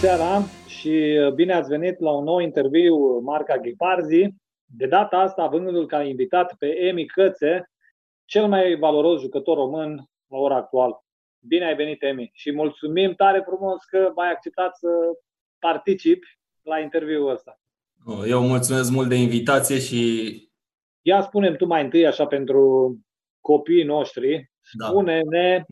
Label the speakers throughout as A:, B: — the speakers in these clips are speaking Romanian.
A: seara și bine ați venit la un nou interviu Marca Ghiparzi. De data asta, avându-l ca invitat pe Emi Cățe, cel mai valoros jucător român la ora actuală. Bine ai venit, Emi, și mulțumim tare frumos că ai acceptat să participi la interviul ăsta.
B: Eu mulțumesc mult de invitație și...
A: Ia spunem tu mai întâi, așa, pentru copiii noștri, da. spune-ne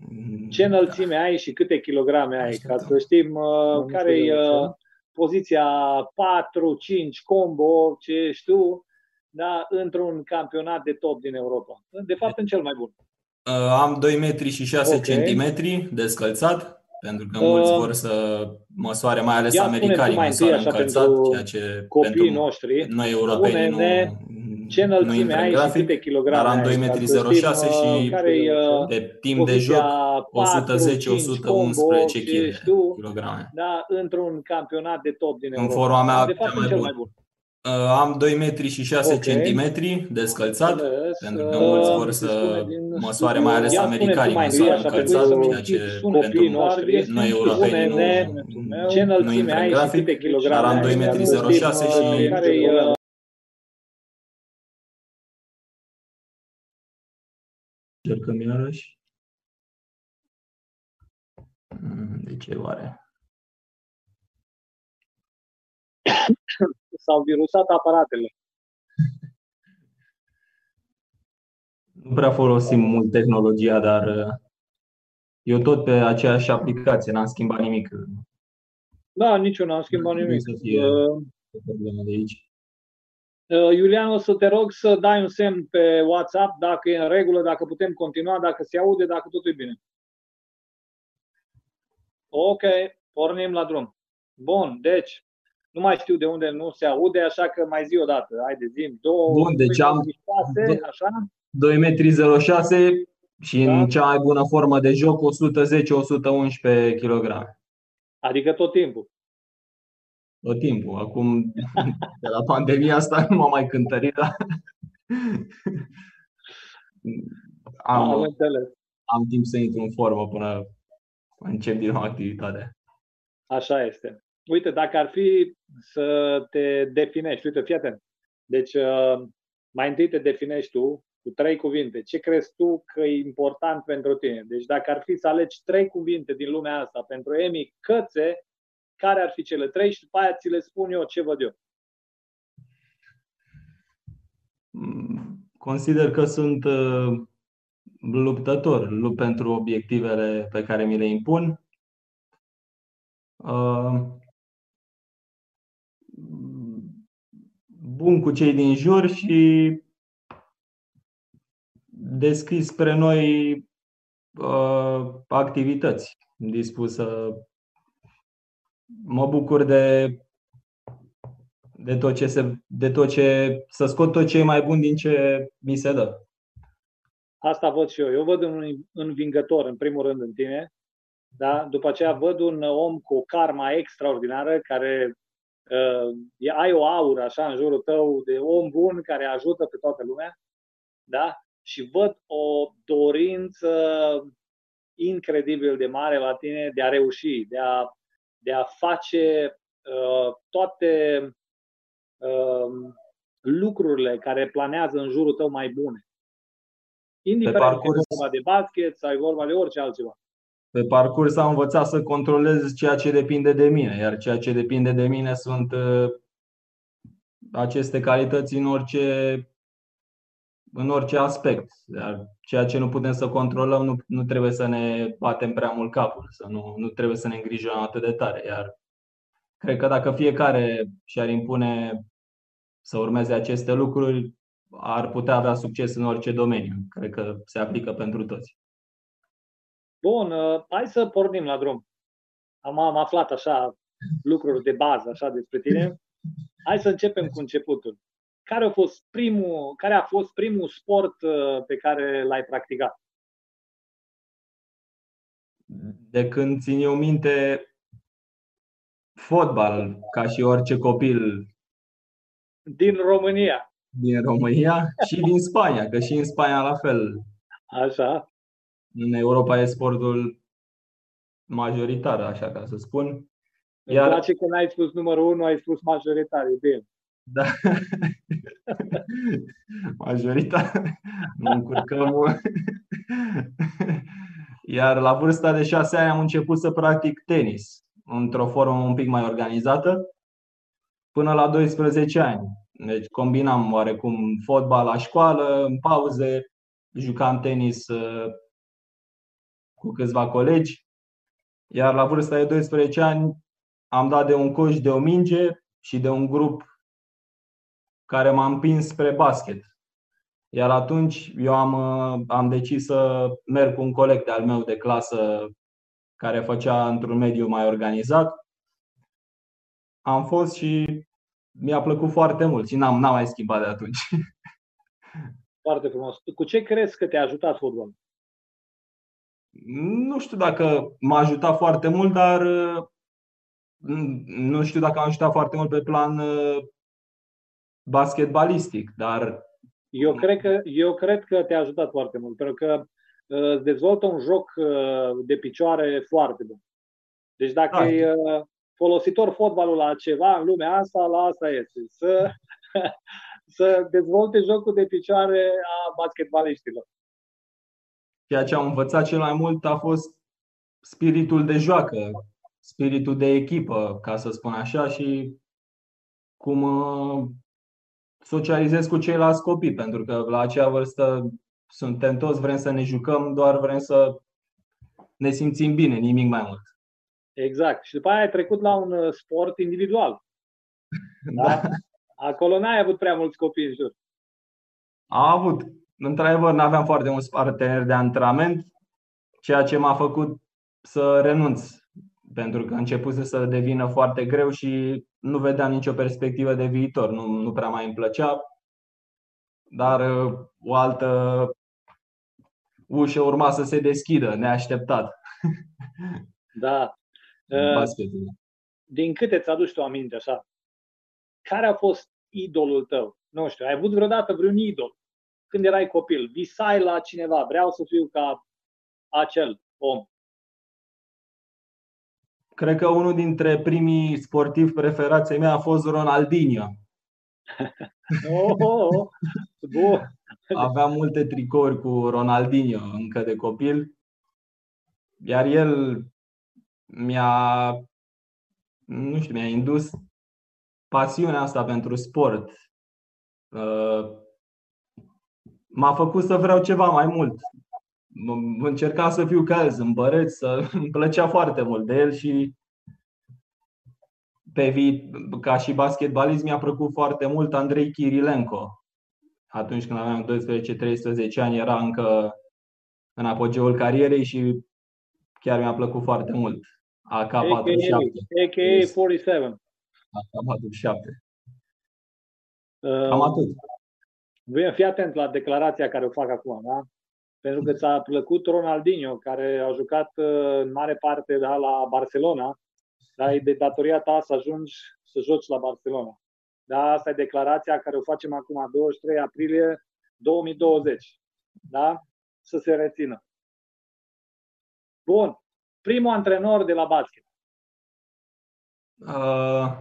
A: ce mm, înălțime da. ai și câte kilograme ai, ca să știm uh, care e uh, poziția 4, 5, combo, ce știu, da, într-un campionat de top din Europa. De fapt, în cel mai bun.
B: Uh, am 2 metri și 6 okay. cm descălțat, pentru că mulți uh, vor să măsoare, mai ales americanii, măsoare încălțat, ceea ce
A: copiii pentru noștri,
B: noi europeni nu,
A: ce înălțime ai grafic, și câte kilograme
B: dar am 2,06 m și care de timp de joc 110-111 kg.
A: Da, într-un campionat de top din
B: Europa. În forma mea de fapt, cel mai bun. Uh, am 2 metri și 6 okay. cm descălțat, Înțeles. pentru că mulți vor să măsoare, mai ales americanii, măsoare încălțat, ceea ce pentru noștri, noi europeni nu, ce nu intră în grafic, dar am 2 metri 06 și Încercăm iarăși. Mm, de ce oare?
A: S-au virusat aparatele.
B: Nu prea folosim mult tehnologia, dar uh, eu tot pe aceeași aplicație, n-am schimbat nimic.
A: Da, nici eu n-am schimbat nimic. Să fie
B: uh, de aici.
A: Uh, Iulian, o să te rog să dai un semn pe WhatsApp dacă e în regulă, dacă putem continua, dacă se aude, dacă totul e bine. Ok, pornim la drum. Bun, deci, nu mai știu de unde nu se aude, așa că mai zi o dată. Haide, zi două,
B: Bun, deci am 6, așa? 2 metri 06 și da. în cea mai bună formă de joc 110-111 kg.
A: Adică tot timpul
B: tot timpul. Acum, de la pandemia asta, nu m-am mai cântărit, dar am, am, am timp să intru în formă până încep din nou activitatea.
A: Așa este. Uite, dacă ar fi să te definești, uite, fii atent. Deci, uh, mai întâi te definești tu cu trei cuvinte. Ce crezi tu că e important pentru tine? Deci, dacă ar fi să alegi trei cuvinte din lumea asta pentru Emi Cățe, care ar fi cele trei și după aia ți le spun eu ce văd eu.
B: Consider că sunt uh, luptător, lupt pentru obiectivele pe care mi le impun. Uh, bun cu cei din jur și deschis spre noi uh, activități, dispus să mă bucur de, de tot ce se, de tot ce, să scot tot ce e mai bun din ce mi se dă.
A: Asta văd și eu. Eu văd un învingător, în primul rând, în tine. Da? După aceea văd un om cu o karma extraordinară care uh, ai o aură așa în jurul tău de om bun care ajută pe toată lumea. Da? Și văd o dorință incredibil de mare la tine de a reuși, de a de a face uh, toate uh, lucrurile care planează în jurul tău mai bune. Indiferent parcurs, că e vorba de basket sau e vorba de orice altceva.
B: Pe parcurs am învățat să controlez ceea ce depinde de mine, iar ceea ce depinde de mine sunt uh, aceste calități în orice, în orice aspect. Iar ceea ce nu putem să controlăm, nu, nu trebuie să ne batem prea mult capul, să nu, nu trebuie să ne îngrijăm atât de tare. Iar cred că dacă fiecare și-ar impune să urmeze aceste lucruri, ar putea avea succes în orice domeniu. Cred că se aplică pentru toți.
A: Bun, uh, hai să pornim la drum. Am, am aflat așa lucruri de bază așa despre tine. Hai să începem cu începutul care a fost primul, care a fost primul sport uh, pe care l-ai practicat?
B: De când țin eu minte, fotbal, ca și orice copil.
A: Din România.
B: Din România și din Spania, că și în Spania la fel.
A: Așa.
B: În Europa e sportul majoritar, așa ca să spun.
A: Iar... Îmi place că n-ai spus numărul 1, ai spus majoritar, e bine.
B: Da. Majorita nu încurcăm. Iar la vârsta de șase ani am început să practic tenis într-o formă un pic mai organizată până la 12 ani. Deci combinam oarecum fotbal la școală, în pauze, jucam tenis uh, cu câțiva colegi. Iar la vârsta de 12 ani am dat de un coș de o minge și de un grup care m-a împins spre basket. Iar atunci eu am, uh, am decis să merg cu un coleg de al meu de clasă care făcea într-un mediu mai organizat. Am fost și mi-a plăcut foarte mult și n-am, n-am mai schimbat de atunci.
A: Foarte frumos. Cu ce crezi că te-a ajutat fotbalul?
B: Nu știu dacă m-a ajutat foarte mult, dar uh, nu știu dacă m-a ajutat foarte mult pe plan uh, basketbalistic, dar
A: eu cred că, eu cred că te-a ajutat foarte mult, pentru că uh, îți dezvoltă un joc uh, de picioare foarte bun. Deci dacă da. e uh, folositor fotbalul la ceva în lumea asta, la asta este. Să, să dezvolte jocul de picioare a basketbaliștilor.
B: Ceea ce am învățat cel mai mult a fost spiritul de joacă, spiritul de echipă, ca să spun așa, și cum socializez cu ceilalți copii, pentru că la acea vârstă suntem toți, vrem să ne jucăm, doar vrem să ne simțim bine, nimic mai mult.
A: Exact. Și după aia ai trecut la un uh, sport individual. Da? da? Acolo n-ai avut prea mulți copii în jur.
B: A avut. Într-adevăr, nu aveam foarte mulți parteneri de antrenament, ceea ce m-a făcut să renunț, pentru că a început să devină foarte greu și nu vedeam nicio perspectivă de viitor, nu, nu prea mai îmi plăcea, dar uh, o altă ușă urma să se deschidă, neașteptat.
A: Da. Uh, din câte ți aduci tu aminte așa, care a fost idolul tău? Nu știu, ai avut vreodată vreun idol când erai copil? Visai la cineva, vreau să fiu ca acel om
B: cred că unul dintre primii sportivi preferați mei a fost Ronaldinho.
A: Oh, oh, oh. Bun.
B: Aveam multe tricouri cu Ronaldinho încă de copil. Iar el mi-a nu știu, mi-a indus pasiunea asta pentru sport. Uh, m-a făcut să vreau ceva mai mult încercam să fiu ca el, zâmbăreț, să îmi plăcea foarte mult de el și pe vi- ca și basketbalist mi-a plăcut foarte mult Andrei Kirilenko. Atunci când aveam 12-13 ani era încă în apogeul carierei și chiar mi-a plăcut foarte mult. AK-47.
A: AK-47. 47.
B: AK-47. Uh, Cam atât.
A: Fii atent la declarația care o fac acum, da? Pentru că ți-a plăcut Ronaldinho, care a jucat uh, în mare parte da, la Barcelona, dar e de datoria ta să ajungi să joci la Barcelona. Da, asta e declarația care o facem acum, 23 aprilie 2020. Da? Să se rețină. Bun. Primul antrenor de la basket. Uh,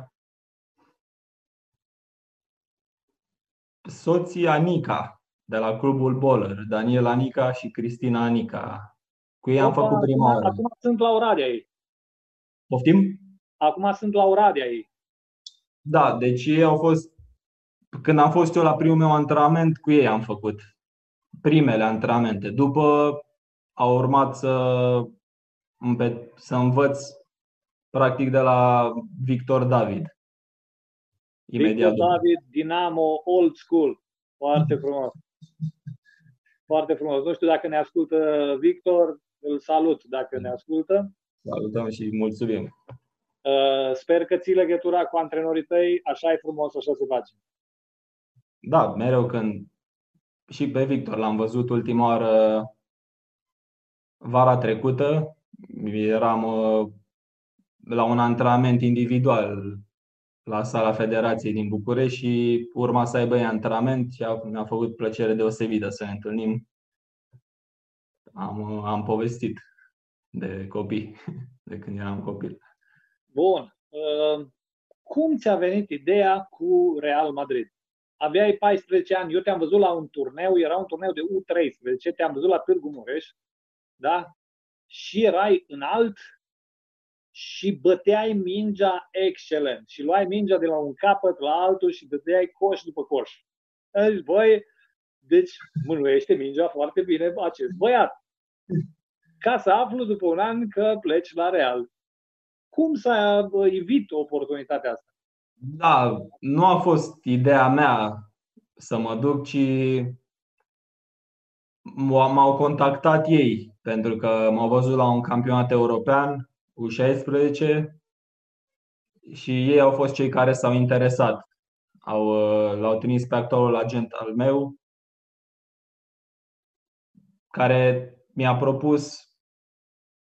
B: soția Nica de la clubul Boller, Daniel Anica și Cristina Anica. Cu ei am Opa, făcut prima
A: oară. Acum sunt la Oradea ei.
B: Poftim?
A: Acum sunt la Oradea ei.
B: Da, deci ei au fost când am fost eu la primul meu antrenament, cu ei am făcut primele antrenamente. După a urmat să, să învăț practic de la Victor David.
A: Imediat Victor David, Dinamo, Old School. Foarte frumos. Foarte frumos. Nu știu dacă ne ascultă Victor, îl salut dacă ne ascultă.
B: Salutăm și mulțumim.
A: Uh, sper că ții legătura cu antrenorii tăi, așa e frumos, așa se face.
B: Da, mereu când și pe Victor l-am văzut ultima oară vara trecută, eram uh, la un antrenament individual la sala Federației din București și urma să aibă antrenament și mi-a făcut plăcere deosebită să ne întâlnim. Am, am povestit de copii, de când eram copil.
A: Bun. cum ți-a venit ideea cu Real Madrid? Aveai 14 ani, eu te-am văzut la un turneu, era un turneu de U13, te-am văzut la Târgu Mureș, da? Și erai înalt și băteai mingea excelent. Și luai mingea de la un capăt la altul și dădeai coș după coș. Deci, băi, deci mânuiește mingea foarte bine acest băiat. Ca să aflu după un an că pleci la Real. Cum s-a evit oportunitatea asta?
B: Da, nu a fost ideea mea să mă duc, ci m-au contactat ei, pentru că m-au văzut la un campionat european, U16, și ei au fost cei care s-au interesat. Au, l-au trimis pe actualul agent al meu, care mi-a propus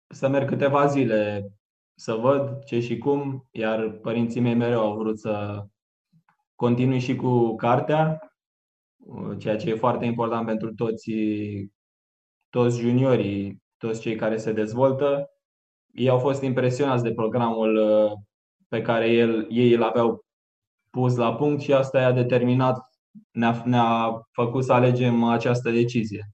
B: să merg câteva zile să văd ce și cum, iar părinții mei mereu au vrut să continui și cu cartea, ceea ce e foarte important pentru toți, toți juniorii, toți cei care se dezvoltă. Ei au fost impresionați de programul uh, pe care el, ei îl aveau pus la punct și asta i-a determinat, ne-a, ne-a făcut să alegem această decizie.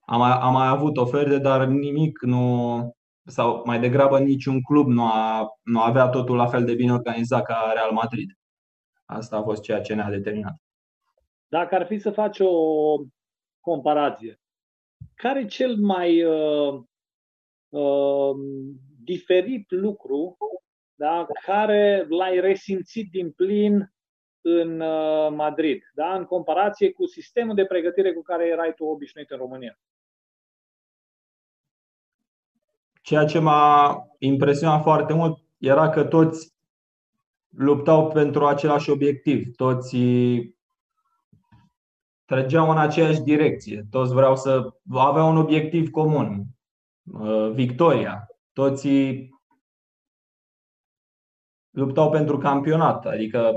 B: Am, am mai avut oferte, dar nimic nu, sau mai degrabă niciun club nu, a, nu avea totul la fel de bine organizat ca Real Madrid. Asta a fost ceea ce ne-a determinat.
A: Dacă ar fi să faci o comparație, care e cel mai uh, uh, diferit lucru da, care l-ai resimțit din plin în uh, Madrid, da, în comparație cu sistemul de pregătire cu care erai tu obișnuit în România?
B: Ceea ce m-a impresionat foarte mult era că toți luptau pentru același obiectiv, toți trăgeau în aceeași direcție, toți vreau să aveau un obiectiv comun, uh, victoria. Toți luptau pentru campionat, adică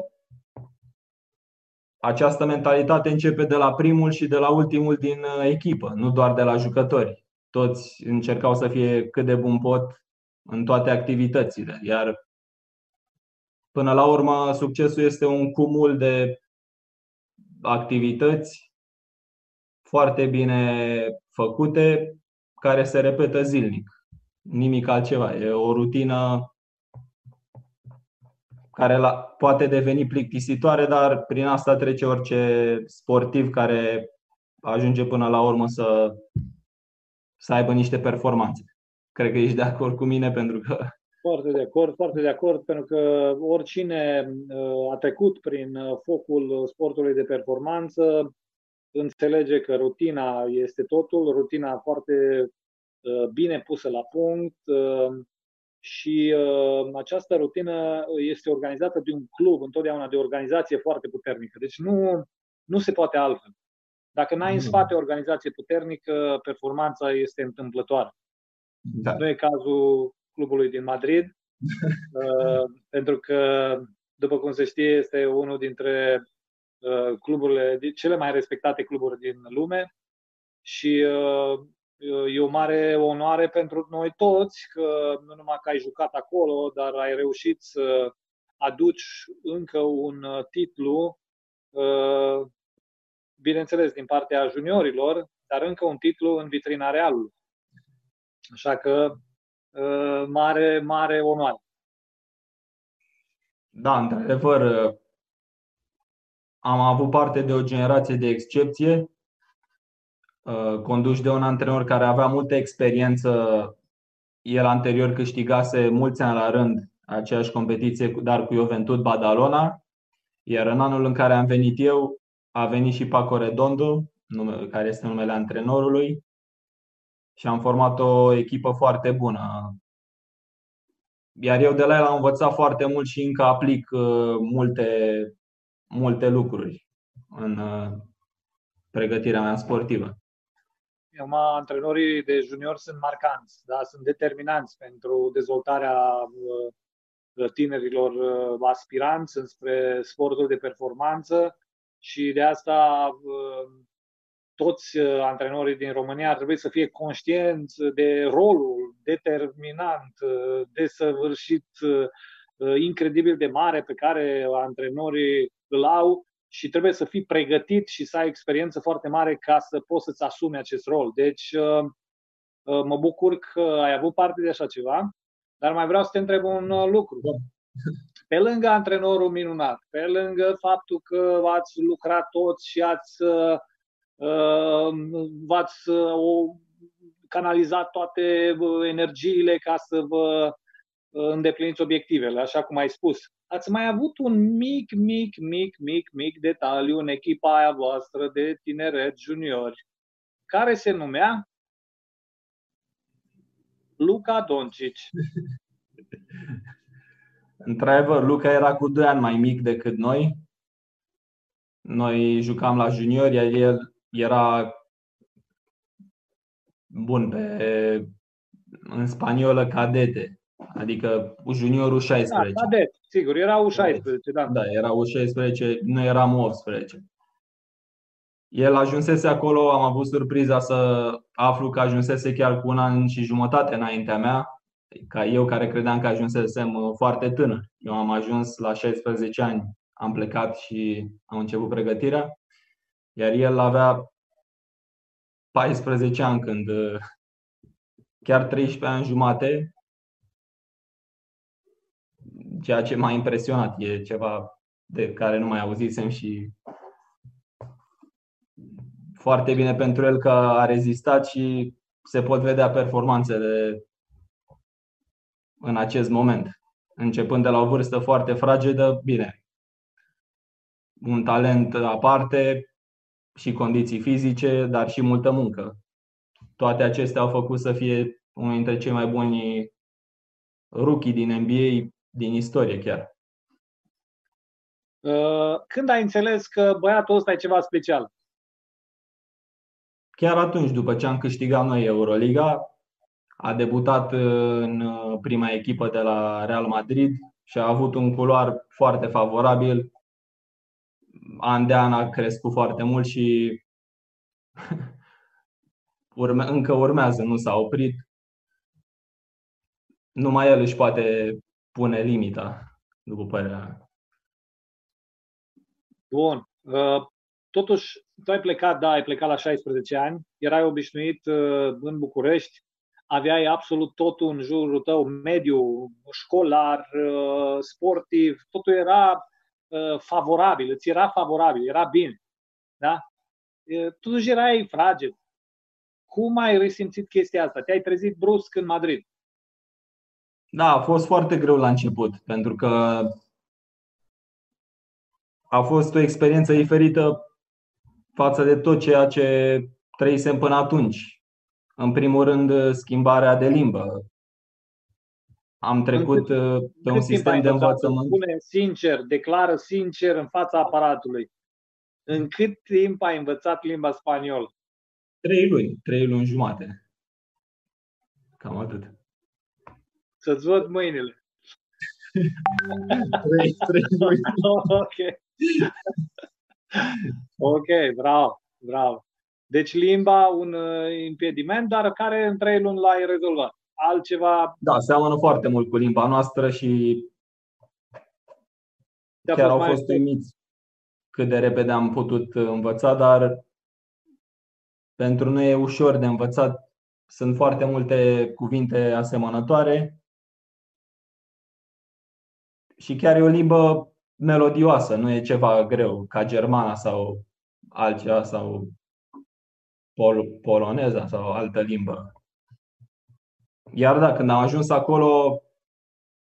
B: această mentalitate începe de la primul și de la ultimul din uh, echipă, nu doar de la jucători toți încercau să fie cât de bun pot în toate activitățile. Iar până la urmă, succesul este un cumul de activități foarte bine făcute, care se repetă zilnic. Nimic altceva. E o rutină care la, poate deveni plictisitoare, dar prin asta trece orice sportiv care ajunge până la urmă să să aibă niște performanțe. Cred că ești de acord cu mine pentru că.
A: Foarte de acord, foarte de acord, pentru că oricine uh, a trecut prin uh, focul sportului de performanță înțelege că rutina este totul, rutina foarte uh, bine pusă la punct și această rutină este organizată de un club, întotdeauna de o organizație foarte puternică. Deci nu, nu se poate altfel. Dacă n-ai în spate o organizație puternică, performanța este întâmplătoare. Da. Nu e cazul clubului din Madrid, uh, pentru că, după cum se știe, este unul dintre uh, cluburile, cele mai respectate cluburi din lume și uh, e o mare onoare pentru noi toți că nu numai că ai jucat acolo, dar ai reușit să aduci încă un titlu bineînțeles, din partea juniorilor, dar încă un titlu în vitrina realului. Așa că ă, mare, mare onoare.
B: Da, într-adevăr, am avut parte de o generație de excepție, ă, conduși de un antrenor care avea multă experiență. El anterior câștigase mulți ani la rând aceeași competiție, dar cu Juventud Badalona. Iar în anul în care am venit eu, a venit și Paco Redondo, care este numele antrenorului, și am format o echipă foarte bună. Iar eu de la el am învățat foarte mult și încă aplic uh, multe, multe lucruri în uh, pregătirea mea sportivă.
A: Eu, antrenorii de junior sunt marcanți, da? sunt determinanți pentru dezvoltarea uh, tinerilor aspiranți înspre sportul de performanță și de asta uh, toți uh, antrenorii din România ar trebui să fie conștienți de rolul determinant, uh, desăvârșit incredibil de mare pe care antrenorii îl au și trebuie să fii pregătit și să ai experiență foarte mare ca să poți să-ți asumi acest rol. Deci mă bucur că ai avut parte de așa ceva, dar mai vreau să te întreb un lucru. Pe lângă antrenorul minunat, pe lângă faptul că ați lucrat toți și ați v-ați canalizat toate energiile ca să vă îndepliniți obiectivele, așa cum ai spus. Ați mai avut un mic, mic, mic, mic, mic detaliu în echipa aia voastră de tineret juniori, care se numea Luca Doncic.
B: Într-adevăr, Luca era cu 2 ani mai mic decât noi. Noi jucam la juniori, iar el era bun pe în spaniolă cadete, adică juniorul 16.
A: Da, cadet, sigur, era U16, da.
B: Da, era U16, noi eram 18. El ajunsese acolo, am avut surpriza să aflu că ajunsese chiar cu un an și jumătate înaintea mea, ca eu care credeam că ajunsesem foarte tânăr. Eu am ajuns la 16 ani, am plecat și am început pregătirea, iar el avea 14 ani când chiar 13 ani jumate, ceea ce m-a impresionat, e ceva de care nu mai auzisem și foarte bine pentru el că a rezistat și se pot vedea performanțele în acest moment. Începând de la o vârstă foarte fragedă, bine, un talent aparte și condiții fizice, dar și multă muncă. Toate acestea au făcut să fie unul dintre cei mai buni rookie din NBA din istorie chiar.
A: Uh, când ai înțeles că băiatul ăsta e ceva special?
B: Chiar atunci, după ce am câștigat noi Euroliga, a debutat în prima echipă de la Real Madrid și a avut un culoar foarte favorabil. An de an a crescut foarte mult și urme, încă urmează, nu s-a oprit. Numai el își poate pune limita, după părerea mea.
A: Bun. Uh, totuși, tu ai plecat, da, ai plecat la 16 ani, erai obișnuit uh, în București, aveai absolut totul în jurul tău, mediu, școlar, uh, sportiv, totul era favorabil, îți era favorabil, era bine. Da? Totuși erai fraged. Cum ai resimțit chestia asta? Te-ai trezit brusc în Madrid.
B: Da, a fost foarte greu la început, pentru că a fost o experiență diferită față de tot ceea ce trăisem până atunci. În primul rând, schimbarea de limbă. Am trecut cât, uh, pe un sistem de învățământ.
A: Spune sincer, declară sincer în fața aparatului. În cât timp ai învățat limba spaniolă?
B: Trei luni, trei luni jumate. Cam atât.
A: Să-ți văd mâinile.
B: trei, trei luni.
A: ok. ok, bravo, bravo. Deci limba un uh, impediment, dar care în trei luni l-ai rezolvat. Altceva...
B: Da, seamănă foarte mult cu limba noastră și chiar au fost uimiți cât de repede am putut învăța, dar pentru noi e ușor de învățat. Sunt foarte multe cuvinte asemănătoare și chiar e o limbă melodioasă, nu e ceva greu, ca germana sau altceva sau pol- poloneza sau altă limbă. Iar da, când am ajuns acolo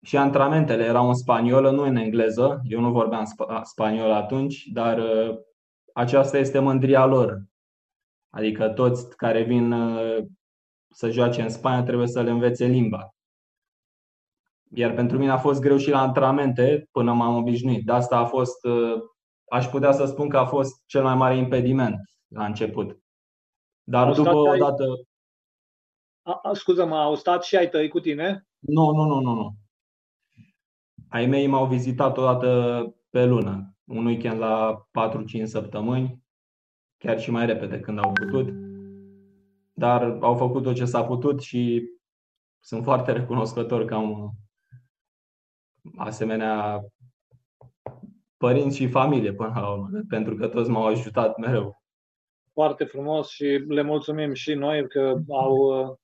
B: și antrenamentele erau în spaniolă, nu în engleză. Eu nu vorbeam sp- spaniolă atunci, dar uh, aceasta este mândria lor. Adică toți care vin uh, să joace în Spania trebuie să le învețe limba. Iar pentru mine a fost greu și la antrenamente până m-am obișnuit. De asta a fost, uh, aș putea să spun că a fost cel mai mare impediment la început. Dar au după o dată...
A: Scuză-mă, au stat și ai tăi cu tine?
B: Nu, nu, nu, nu, nu. Ai mei m-au vizitat o dată pe lună, un weekend la 4-5 săptămâni, chiar și mai repede când au putut. Dar au făcut tot ce s-a putut și sunt foarte recunoscător că am asemenea părinți și familie până la urmă, pentru că toți m-au ajutat mereu.
A: Foarte frumos și le mulțumim și noi că au uh,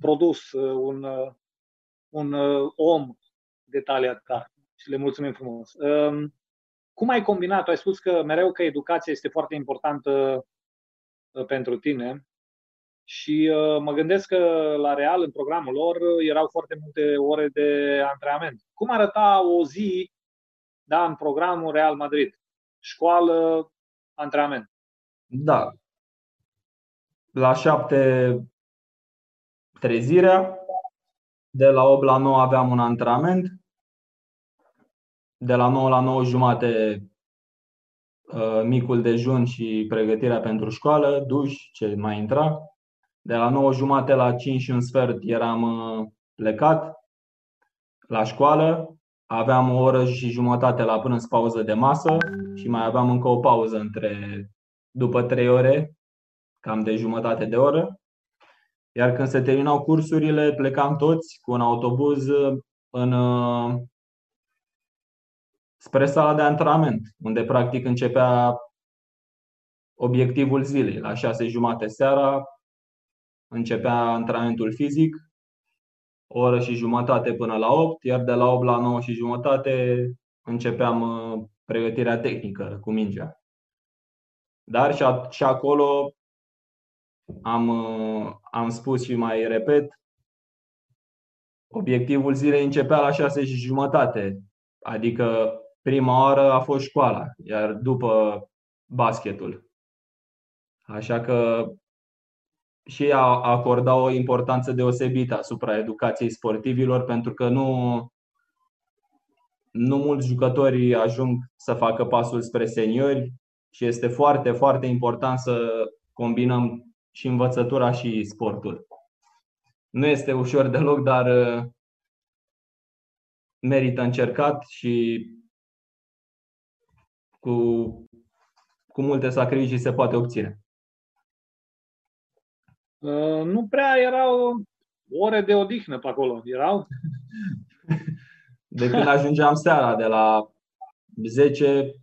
A: produs uh, un, uh, un om de talia ta și le mulțumim frumos. Um, cum ai combinat? Ai spus că mereu că educația este foarte importantă pentru tine și mă gândesc că la Real, în programul lor, erau foarte multe ore de antrenament. Cum arăta o zi da, în programul Real Madrid? Școală, antrenament.
B: Da. La șapte trezirea, de la 8 la 9 aveam un antrenament, de la 9 la 9 jumate uh, micul dejun și pregătirea pentru școală, duș, ce mai intra. De la 9 jumate la 5 și un sfert eram uh, plecat la școală, aveam o oră și jumătate la prânz pauză de masă și mai aveam încă o pauză între după 3 ore, cam de jumătate de oră. Iar când se terminau cursurile, plecam toți cu un autobuz în, spre sala de antrenament, unde practic începea obiectivul zilei. La 6 jumate seara începea antrenamentul fizic, o oră și jumătate până la 8, iar de la 8 la 9 și jumătate începeam uh, pregătirea tehnică cu mingea. Dar și, a, și acolo am, uh, am spus și mai repet, obiectivul zilei începea la 6 și jumătate, adică prima oară a fost școala, iar după basketul. Așa că și ea acorda o importanță deosebită asupra educației sportivilor, pentru că nu, nu mulți jucători ajung să facă pasul spre seniori și este foarte, foarte important să combinăm și învățătura și sportul. Nu este ușor deloc, dar uh, merită încercat și cu, cu multe sacrificii se poate obține.
A: Uh, nu prea erau ore de odihnă pe acolo, erau?
B: De când ajungeam seara, de la 10,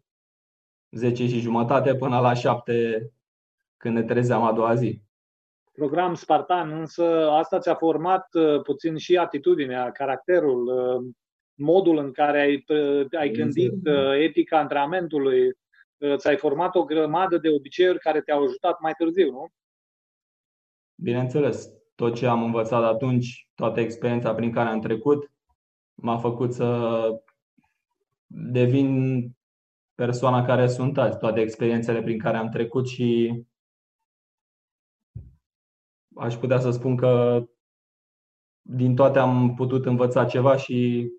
B: 10 și jumătate până la 7 când ne trezeam a doua zi.
A: Program Spartan, însă asta ți-a format uh, puțin și atitudinea, caracterul, uh, modul în care ai, ai gândit etica antrenamentului, ți-ai format o grămadă de obiceiuri care te-au ajutat mai târziu, nu?
B: Bineînțeles, tot ce am învățat atunci, toată experiența prin care am trecut, m-a făcut să devin persoana care sunt azi, toate experiențele prin care am trecut și aș putea să spun că din toate am putut învăța ceva și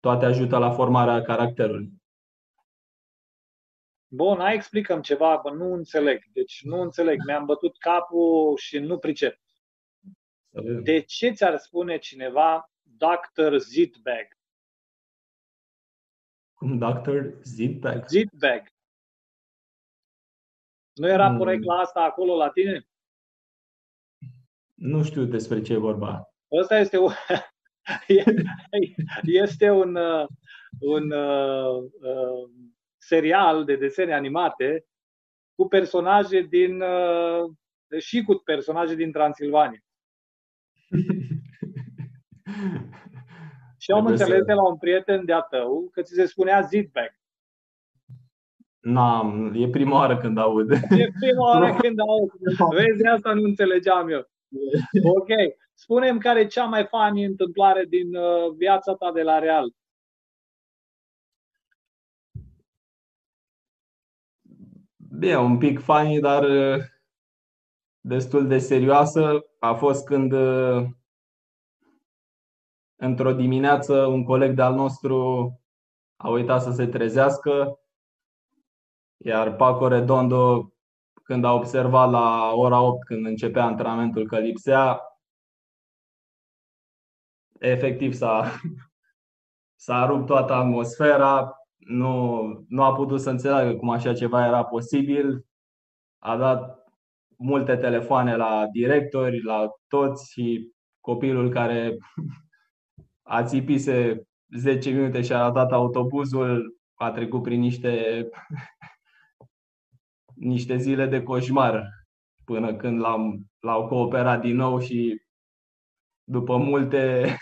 B: toate ajută la formarea caracterului.
A: Bun, hai explicăm ceva, bă, nu înțeleg. Deci nu înțeleg, mi-am bătut capul și nu pricep. De ce ți-ar spune cineva Dr. Zitbag?
B: Cum Dr. Zitbag?
A: Zitbag. Nu era hmm. corect la asta acolo la tine?
B: Nu știu despre ce e vorba.
A: Ăsta este un, este un, uh, un uh, uh, serial de desene animate cu personaje din uh, și cu personaje din Transilvania. și am înțeles de la un prieten de-a tău că ți se spunea Zidbag.
B: N-am, e prima oară când aud.
A: E prima oară când aud. Vezi, asta nu înțelegeam eu. Ok. Spunem care e cea mai funny întâmplare din uh, viața ta de la Real.
B: Bine, un pic funny, dar uh, destul de serioasă. A fost când uh, într-o dimineață un coleg de-al nostru a uitat să se trezească, iar Paco Redondo, când a observat la ora 8, când începea antrenamentul că lipsea, efectiv s-a, s-a rupt toată atmosfera, nu, nu a putut să înțeleagă cum așa ceva era posibil. A dat multe telefoane la directori, la toți și copilul care a țipise 10 minute și a dat autobuzul, a trecut prin niște, niște zile de coșmar până când l-am, l-au cooperat din nou și după multe,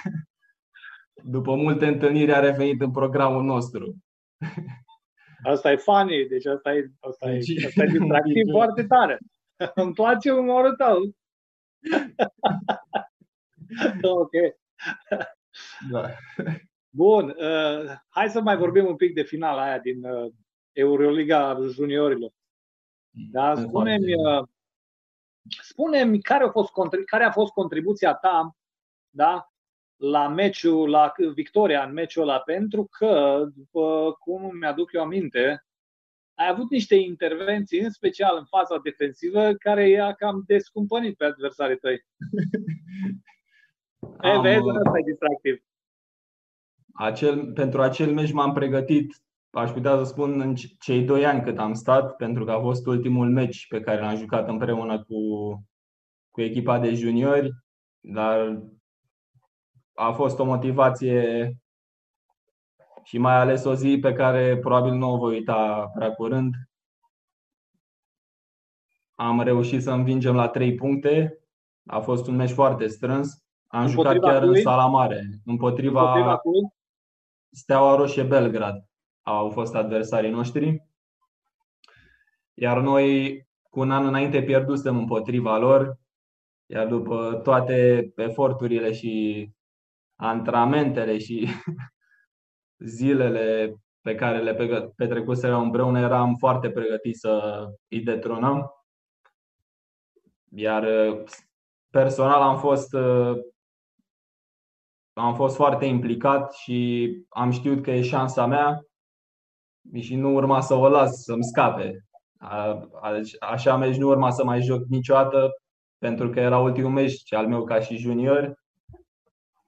B: după multe întâlniri a revenit în programul nostru.
A: Asta e funny, deci asta e, asta e, deci- asta e distractiv foarte tare. Îmi place umorul tău. ok. Da. Bun, uh, hai să mai vorbim un pic de finala aia din uh, Euroliga juniorilor. Da, spune-mi, uh, spune care, a fost, care a fost contribuția ta da, la meciul, la victoria în meciul ăla, pentru că, după cum mi-aduc eu aminte, ai avut niște intervenții, în special în faza defensivă, care i-a cam descumpănit pe adversarii tăi. Am, e, vezi, asta e distractiv.
B: Acel, pentru acel meci m-am pregătit, aș putea să spun, în cei doi ani cât am stat, pentru că a fost ultimul meci pe care l-am jucat împreună cu, cu echipa de juniori, dar a fost o motivație și mai ales o zi pe care probabil nu o voi uita prea curând. Am reușit să învingem la 3 puncte. A fost un meci foarte strâns. Am împotriva jucat chiar cui? în sala mare, împotriva, împotriva Steaua Roșie Belgrad. Au fost adversarii noștri. Iar noi, cu un an înainte, pierdusem împotriva lor. Iar după toate eforturile și antrenamentele și zilele pe care le petrecuserăm împreună, eram foarte pregătiți să îi detronăm. Iar personal am fost am fost foarte implicat și am știut că e șansa mea și nu urma să o las să-mi scape. Așa meci nu urma să mai joc niciodată pentru că era ultimul meci al meu ca și junior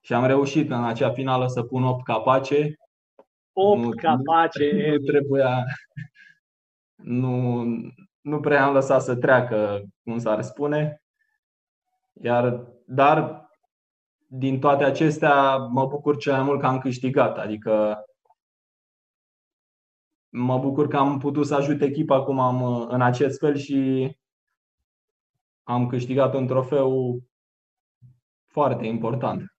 B: și am reușit în acea finală să pun 8 capace.
A: 8 nu, capace!
B: Nu, nu trebuia. Nu, nu prea am lăsat să treacă, cum s-ar spune. Iar, dar din toate acestea mă bucur cel mai mult că am câștigat. Adică mă bucur că am putut să ajut echipa cum am în acest fel și am câștigat un trofeu foarte important.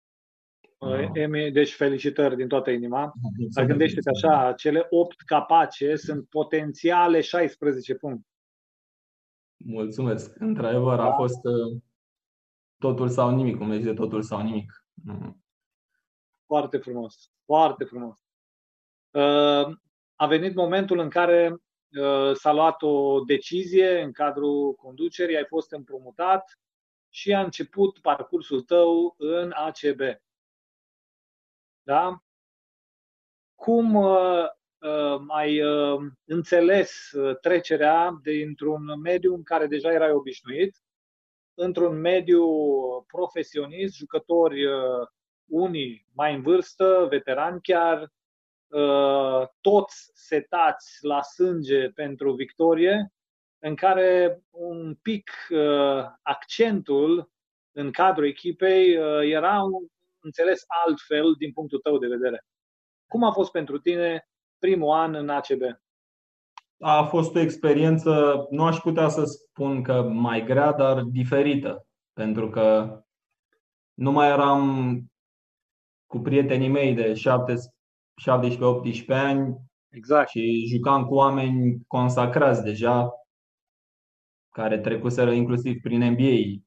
A: Emi, deci felicitări din toată inima. Dar gândește-te așa, cele 8 capace sunt potențiale 16 puncte.
B: Mulțumesc. Într-adevăr, a da. fost uh, totul sau nimic, cum zice, totul sau nimic.
A: Foarte frumos, foarte frumos. Uh, a venit momentul în care uh, s-a luat o decizie în cadrul conducerii, ai fost împrumutat și a început parcursul tău în ACB. Da? Cum uh, uh, ai uh, înțeles uh, trecerea dintr-un mediu în care deja erai obișnuit, într-un mediu profesionist, jucători uh, unii mai în vârstă, veterani chiar, uh, toți setați la sânge pentru victorie, în care un pic uh, accentul în cadrul echipei era înțeles altfel din punctul tău de vedere. Cum a fost pentru tine primul an în ACB?
B: A fost o experiență, nu aș putea să spun că mai grea, dar diferită. Pentru că nu mai eram cu prietenii mei de 17-18 ani
A: exact.
B: și jucam cu oameni consacrați deja, care trecuseră inclusiv prin NBA.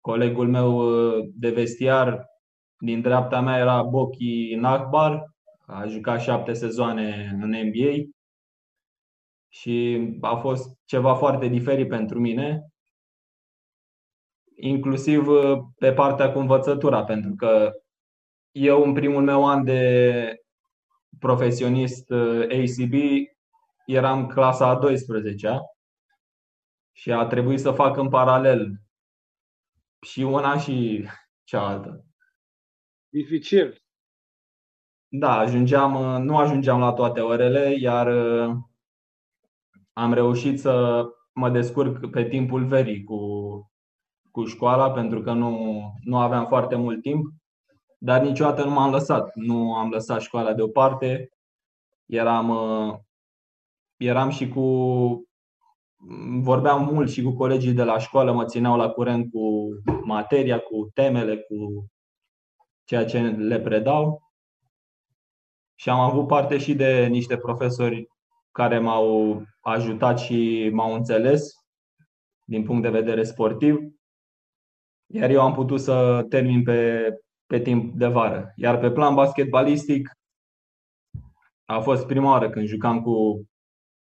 B: Colegul meu uh, de vestiar din dreapta mea era Boki Nakbar, a jucat șapte sezoane în NBA și a fost ceva foarte diferit pentru mine, inclusiv uh, pe partea cu învățătura, pentru că eu în primul meu an de profesionist uh, ACB eram clasa a 12 și a trebuit să fac în paralel și una și cealaltă
A: dificil.
B: Da, ajungeam, nu ajungeam la toate orele, iar uh, am reușit să mă descurc pe timpul verii cu, cu școala, pentru că nu, nu aveam foarte mult timp. dar niciodată nu m-am lăsat. Nu am lăsat școala deoparte. Eram, uh, eram și cu. Vorbeam mult și cu colegii de la școală, mă țineau la curent cu materia, cu temele, cu ceea ce le predau. Și am avut parte și de niște profesori care m-au ajutat și m-au înțeles din punct de vedere sportiv. Iar eu am putut să termin pe, pe timp de vară. Iar pe plan basketbalistic a fost prima oară când jucam cu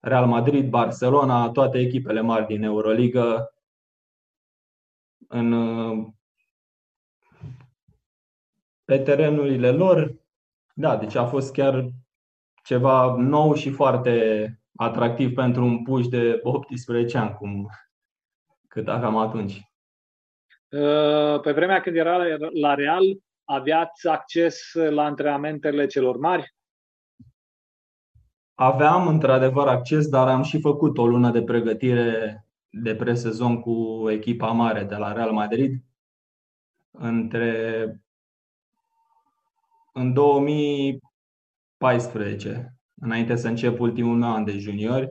B: Real Madrid, Barcelona, toate echipele mari din Euroliga în, pe terenurile lor. Da, deci a fost chiar ceva nou și foarte atractiv pentru un puș de 18 ani, cum cât aveam atunci.
A: Uh, pe vremea când era la Real, aveați acces la antrenamentele celor mari?
B: Aveam într-adevăr acces, dar am și făcut o lună de pregătire de presezon cu echipa mare de la Real Madrid. Între în 2014, înainte să încep ultimul meu an de juniori,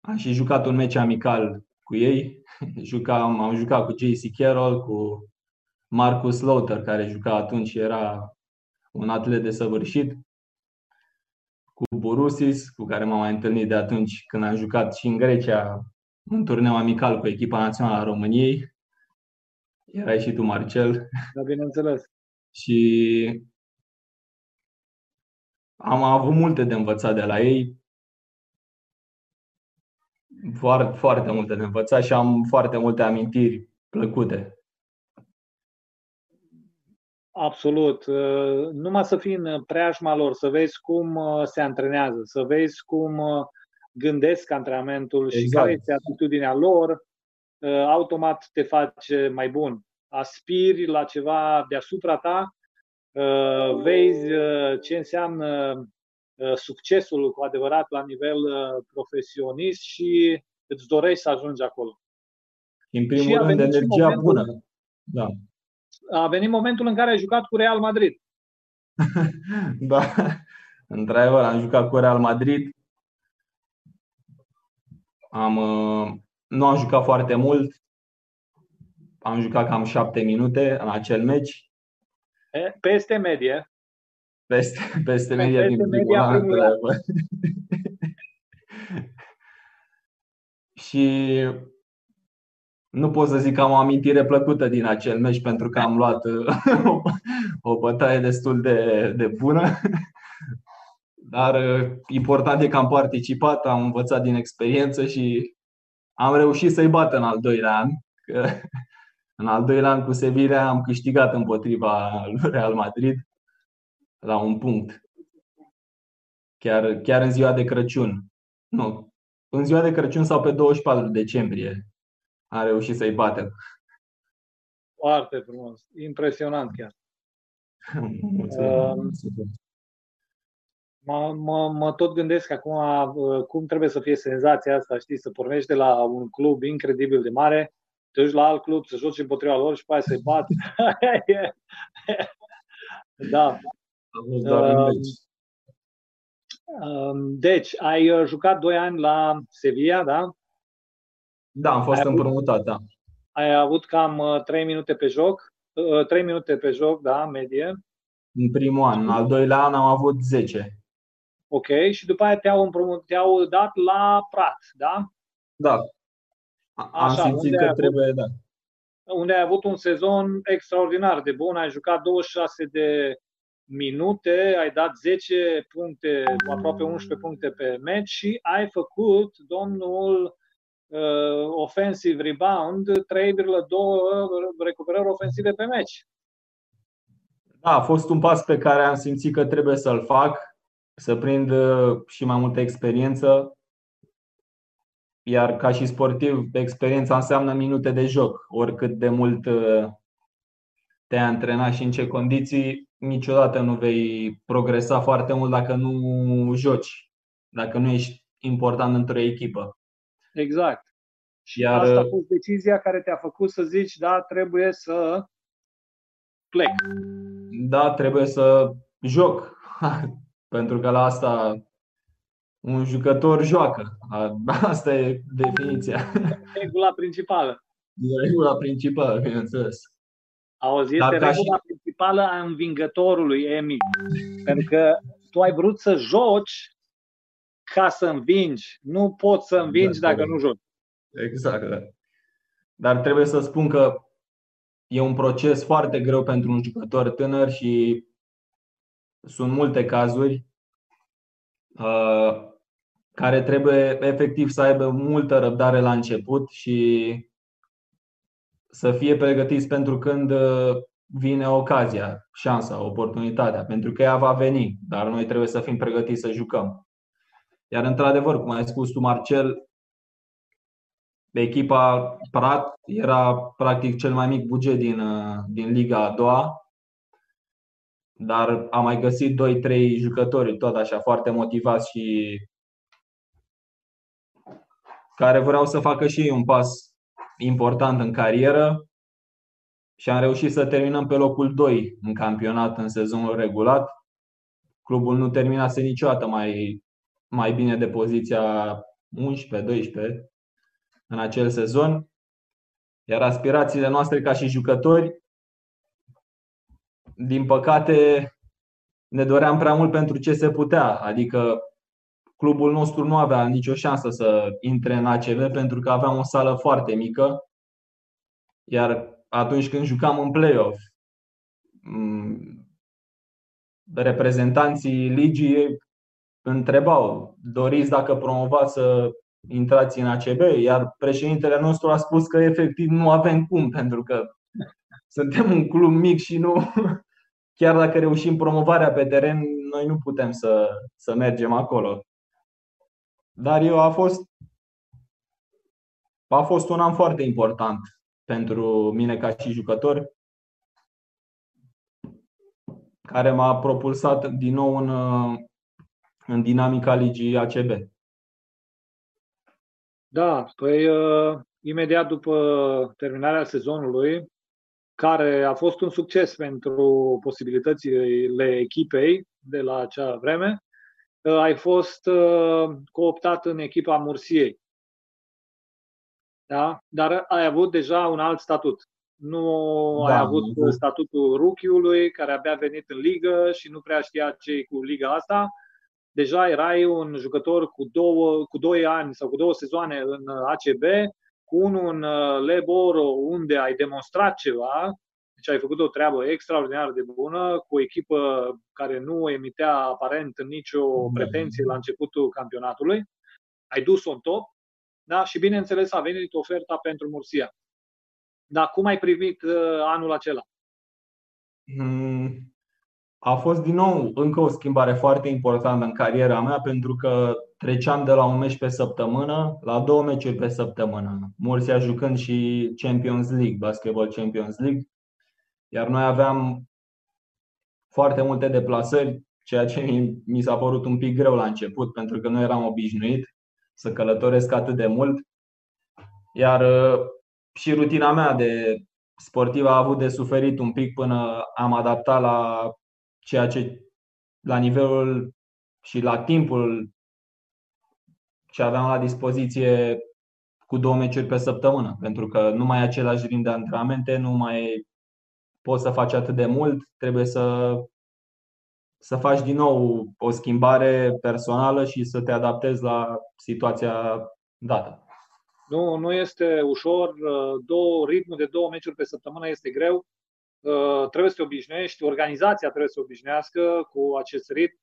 B: am și jucat un meci amical cu ei. Jucam, am jucat cu JC Carroll, cu Marcus Lauter, care juca atunci și era un atlet de săvârșit, cu Borusis, cu care m-am mai întâlnit de atunci când am jucat și în Grecia un turneu amical cu echipa națională a României. Erai și tu, Marcel.
A: Da, bineînțeles.
B: și am avut multe de învățat de la ei foarte, foarte multe de învățat și am foarte multe amintiri plăcute.
A: Absolut. Uh, numai să fii în preajma lor, să vezi cum uh, se antrenează, să vezi cum uh, gândesc antrenamentul exact. și care este atitudinea lor, automat te face mai bun. Aspiri la ceva deasupra ta, vezi ce înseamnă Uh, succesul cu adevărat la nivel uh, profesionist și îți dorești să ajungi acolo.
B: În primul și rând, energia momentul, bună. Da.
A: A venit momentul în care ai jucat cu Real Madrid.
B: da, într-adevăr, am jucat cu Real Madrid. Am, uh, nu am jucat foarte mult. Am jucat cam șapte minute în acel meci.
A: Peste medie.
B: Peste, peste media peste din media primul an. și nu pot să zic că am o amintire plăcută din acel meci pentru că am luat o, o bătaie destul de, de bună. Dar important e că am participat, am învățat din experiență și am reușit să-i bat în al doilea an. Că în al doilea an cu Sevilla am câștigat împotriva lui Real Madrid la un punct. Chiar, chiar în ziua de Crăciun. Nu, în ziua de Crăciun sau pe 24 decembrie a reușit să-i batem.
A: Foarte frumos. Impresionant chiar.
B: Mulțumesc.
A: Uh, mă, mă, mă tot gândesc acum uh, cum trebuie să fie senzația asta, știi, să pornești de la un club incredibil de mare, te duci la alt club, să joci împotriva lor și pe aia să-i bați. da,
B: Uh,
A: um, deci, ai uh, jucat 2 ani la Sevilla, da?
B: Da, am fost ai împrumutat, avut, da.
A: Ai avut cam 3 uh, minute pe joc, 3 minute pe joc, da, medie.
B: În primul an, în al doilea an am avut 10.
A: Ok, și după aia te-au, împrumut, te-au dat la Prat, da?
B: Da. Am Așa, simțit că trebuie, avut, da.
A: Unde ai avut un sezon extraordinar de bun, ai jucat 26 de minute, ai dat 10 puncte, aproape 11 puncte pe match și ai făcut domnul uh, offensive rebound 3,2 recuperări ofensive pe match.
B: Da, a fost un pas pe care am simțit că trebuie să-l fac, să prind uh, și mai multă experiență. Iar ca și sportiv, experiența înseamnă minute de joc. Oricât de mult uh, te-ai antrenat și în ce condiții, niciodată nu vei progresa foarte mult dacă nu joci, dacă nu ești important într-o echipă.
A: Exact. Și Iar... asta a fost decizia care te-a făcut să zici, da, trebuie să plec.
B: Da, trebuie să joc. Pentru că la asta un jucător joacă. Asta e definiția.
A: Regula principală.
B: E regula principală, bineînțeles.
A: Auzi, este regula și... principală a învingătorului, Emi. Pentru că tu ai vrut să joci ca să învingi. Nu poți să învingi exact, dacă nu joci.
B: Exact, da. Dar trebuie să spun că e un proces foarte greu pentru un jucător tânăr și sunt multe cazuri uh, care trebuie efectiv să aibă multă răbdare la început și să fie pregătiți pentru când uh, vine ocazia, șansa, oportunitatea, pentru că ea va veni, dar noi trebuie să fim pregătiți să jucăm. Iar într-adevăr, cum ai spus tu, Marcel, echipa Prat era practic cel mai mic buget din, uh, din Liga a doua, dar am mai găsit 2-3 jucători tot așa foarte motivați și care vreau să facă și ei un pas important în carieră și am reușit să terminăm pe locul 2 în campionat în sezonul regulat. Clubul nu terminase niciodată mai, mai bine de poziția 11-12 în acel sezon. Iar aspirațiile noastre ca și jucători, din păcate, ne doream prea mult pentru ce se putea. Adică clubul nostru nu avea nicio șansă să intre în ACV pentru că avea o sală foarte mică. Iar atunci când jucam în play-off, reprezentanții ligii întrebau, doriți dacă promovați să intrați în ACB, iar președintele nostru a spus că efectiv nu avem cum, pentru că suntem un club mic și nu, chiar dacă reușim promovarea pe teren, noi nu putem să, să mergem acolo. Dar eu a fost, a fost un an foarte important pentru mine ca și jucător, care m-a propulsat din nou în, în dinamica ligii ACB.
A: Da, păi uh, imediat după terminarea sezonului, care a fost un succes pentru posibilitățile echipei de la acea vreme, uh, ai fost uh, cooptat în echipa Mursiei. Da? Dar ai avut deja un alt statut. Nu da, ai avut statutul ruchiului, care abia venit în ligă și nu prea știa ce cu liga asta, deja erai un jucător cu, două, cu doi ani sau cu două sezoane în ACB, cu unul în uh, Leboro, unde ai demonstrat ceva, deci ai făcut o treabă extraordinar de bună, cu o echipă care nu emitea aparent nicio da. pretenție la începutul campionatului. Ai dus-o în top, da? și bineînțeles a venit oferta pentru Mursia. Dar cum ai privit uh, anul acela?
B: Hmm a fost din nou încă o schimbare foarte importantă în cariera mea pentru că treceam de la un meci pe săptămână la două meciuri pe săptămână. Mursia jucând și Champions League, Basketball Champions League. Iar noi aveam foarte multe deplasări, ceea ce mi s-a părut un pic greu la început, pentru că nu eram obișnuit să călătoresc atât de mult. Iar uh, și rutina mea de sportiv a avut de suferit un pic până am adaptat la ceea ce la nivelul și la timpul ce aveam la dispoziție cu două meciuri pe săptămână, pentru că nu mai ai același ritm de antrenamente, nu mai poți să faci atât de mult, trebuie să, să faci din nou o schimbare personală și să te adaptezi la situația dată.
A: Nu, nu este ușor. Două, ritmul de două meciuri pe săptămână este greu. Uh, trebuie să te obișnuiești, organizația trebuie să se obișnuiască cu acest ritm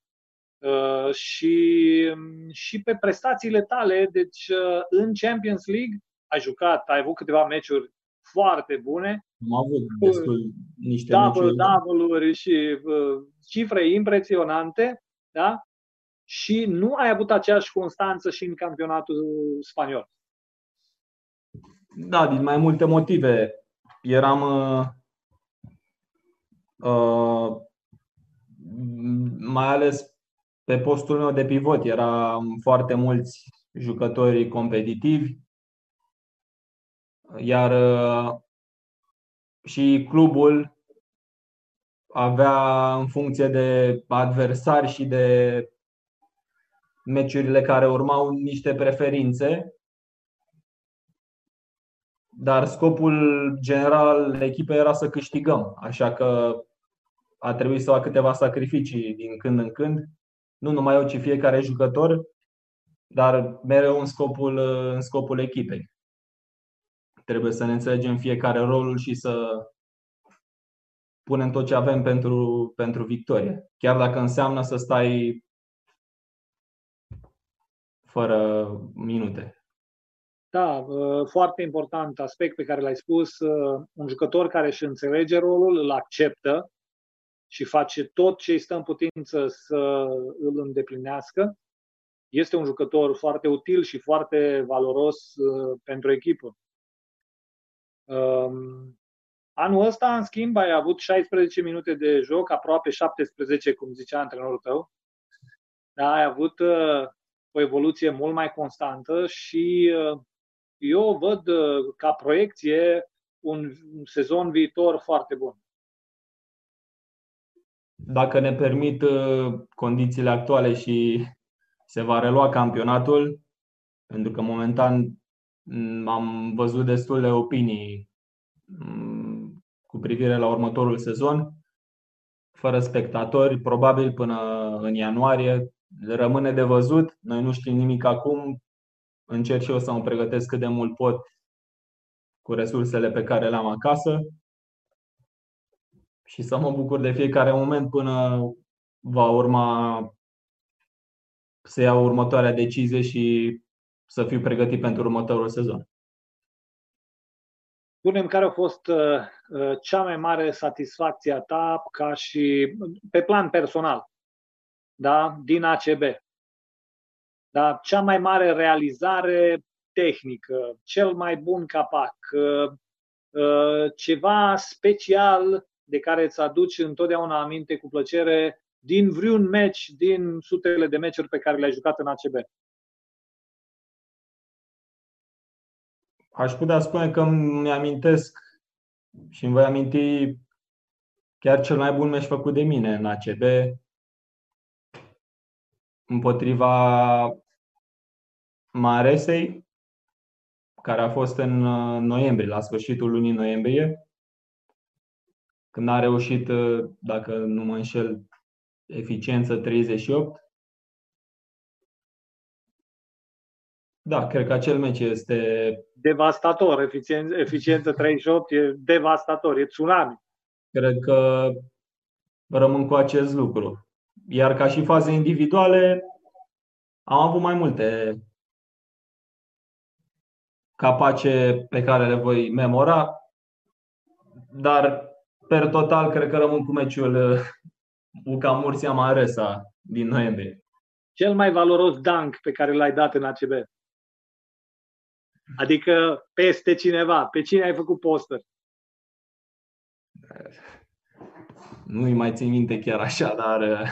A: uh, și, și pe prestațiile tale. Deci, uh, în Champions League ai jucat, ai avut câteva meciuri foarte bune.
B: Am avut destul niște
A: double, double-uri și cifre impresionante, da? Și nu ai avut aceeași constanță și în campionatul spaniol.
B: Da, din mai multe motive. Eram Uh, mai ales pe postul meu de pivot era foarte mulți jucători competitivi, iar uh, și clubul avea în funcție de adversari și de meciurile care urmau niște preferințe. Dar scopul general al echipei era să câștigăm, așa că a trebuit să fac câteva sacrificii din când în când. Nu numai eu, ci fiecare jucător, dar mereu în scopul, în scopul echipei. Trebuie să ne înțelegem fiecare rolul și să punem tot ce avem pentru, pentru victorie. Chiar dacă înseamnă să stai fără minute.
A: Da, uh, foarte important aspect pe care l-ai spus. Uh, un jucător care își înțelege rolul, îl acceptă și face tot ce îi stă în putință să îl îndeplinească. Este un jucător foarte util și foarte valoros uh, pentru echipă. Um, anul ăsta, în schimb, ai avut 16 minute de joc, aproape 17, cum zicea antrenorul tău. Da, ai avut uh, o evoluție mult mai constantă și uh, eu văd uh, ca proiecție un sezon viitor foarte bun.
B: Dacă ne permit condițiile actuale și se va relua campionatul, pentru că momentan mm, am văzut destul de opinii mm, cu privire la următorul sezon, fără spectatori, probabil până în ianuarie. Rămâne de văzut, noi nu știm nimic acum. Încerc și eu să mă pregătesc cât de mult pot cu resursele pe care le am acasă și să mă bucur de fiecare moment până va urma să iau următoarea decizie și să fiu pregătit pentru următorul sezon.
A: Spunem care a fost uh, uh, cea mai mare satisfacție a ta ca și pe plan personal, da? din ACB. Da? Cea mai mare realizare tehnică, cel mai bun capac, uh, ceva special de care îți aduci întotdeauna aminte cu plăcere din vreun meci, din sutele de meciuri pe care le-ai jucat în ACB?
B: Aș putea spune că îmi amintesc și îmi voi aminti chiar cel mai bun meci făcut de mine în ACB împotriva Maresei, care a fost în noiembrie, la sfârșitul lunii noiembrie, când a reușit, dacă nu mă înșel, eficiență 38. Da, cred că acel meci este...
A: Devastator, eficiență, eficiență 38 e devastator, e tsunami.
B: Cred că rămân cu acest lucru. Iar ca și faze individuale, am avut mai multe capace pe care le voi memora, dar per total cred că rămân cu meciul Uca Mursia Maresa din noiembrie.
A: Cel mai valoros dunk pe care l-ai dat în ACB. Adică peste cineva. Pe cine ai făcut poster?
B: Nu-i mai țin minte chiar așa, dar...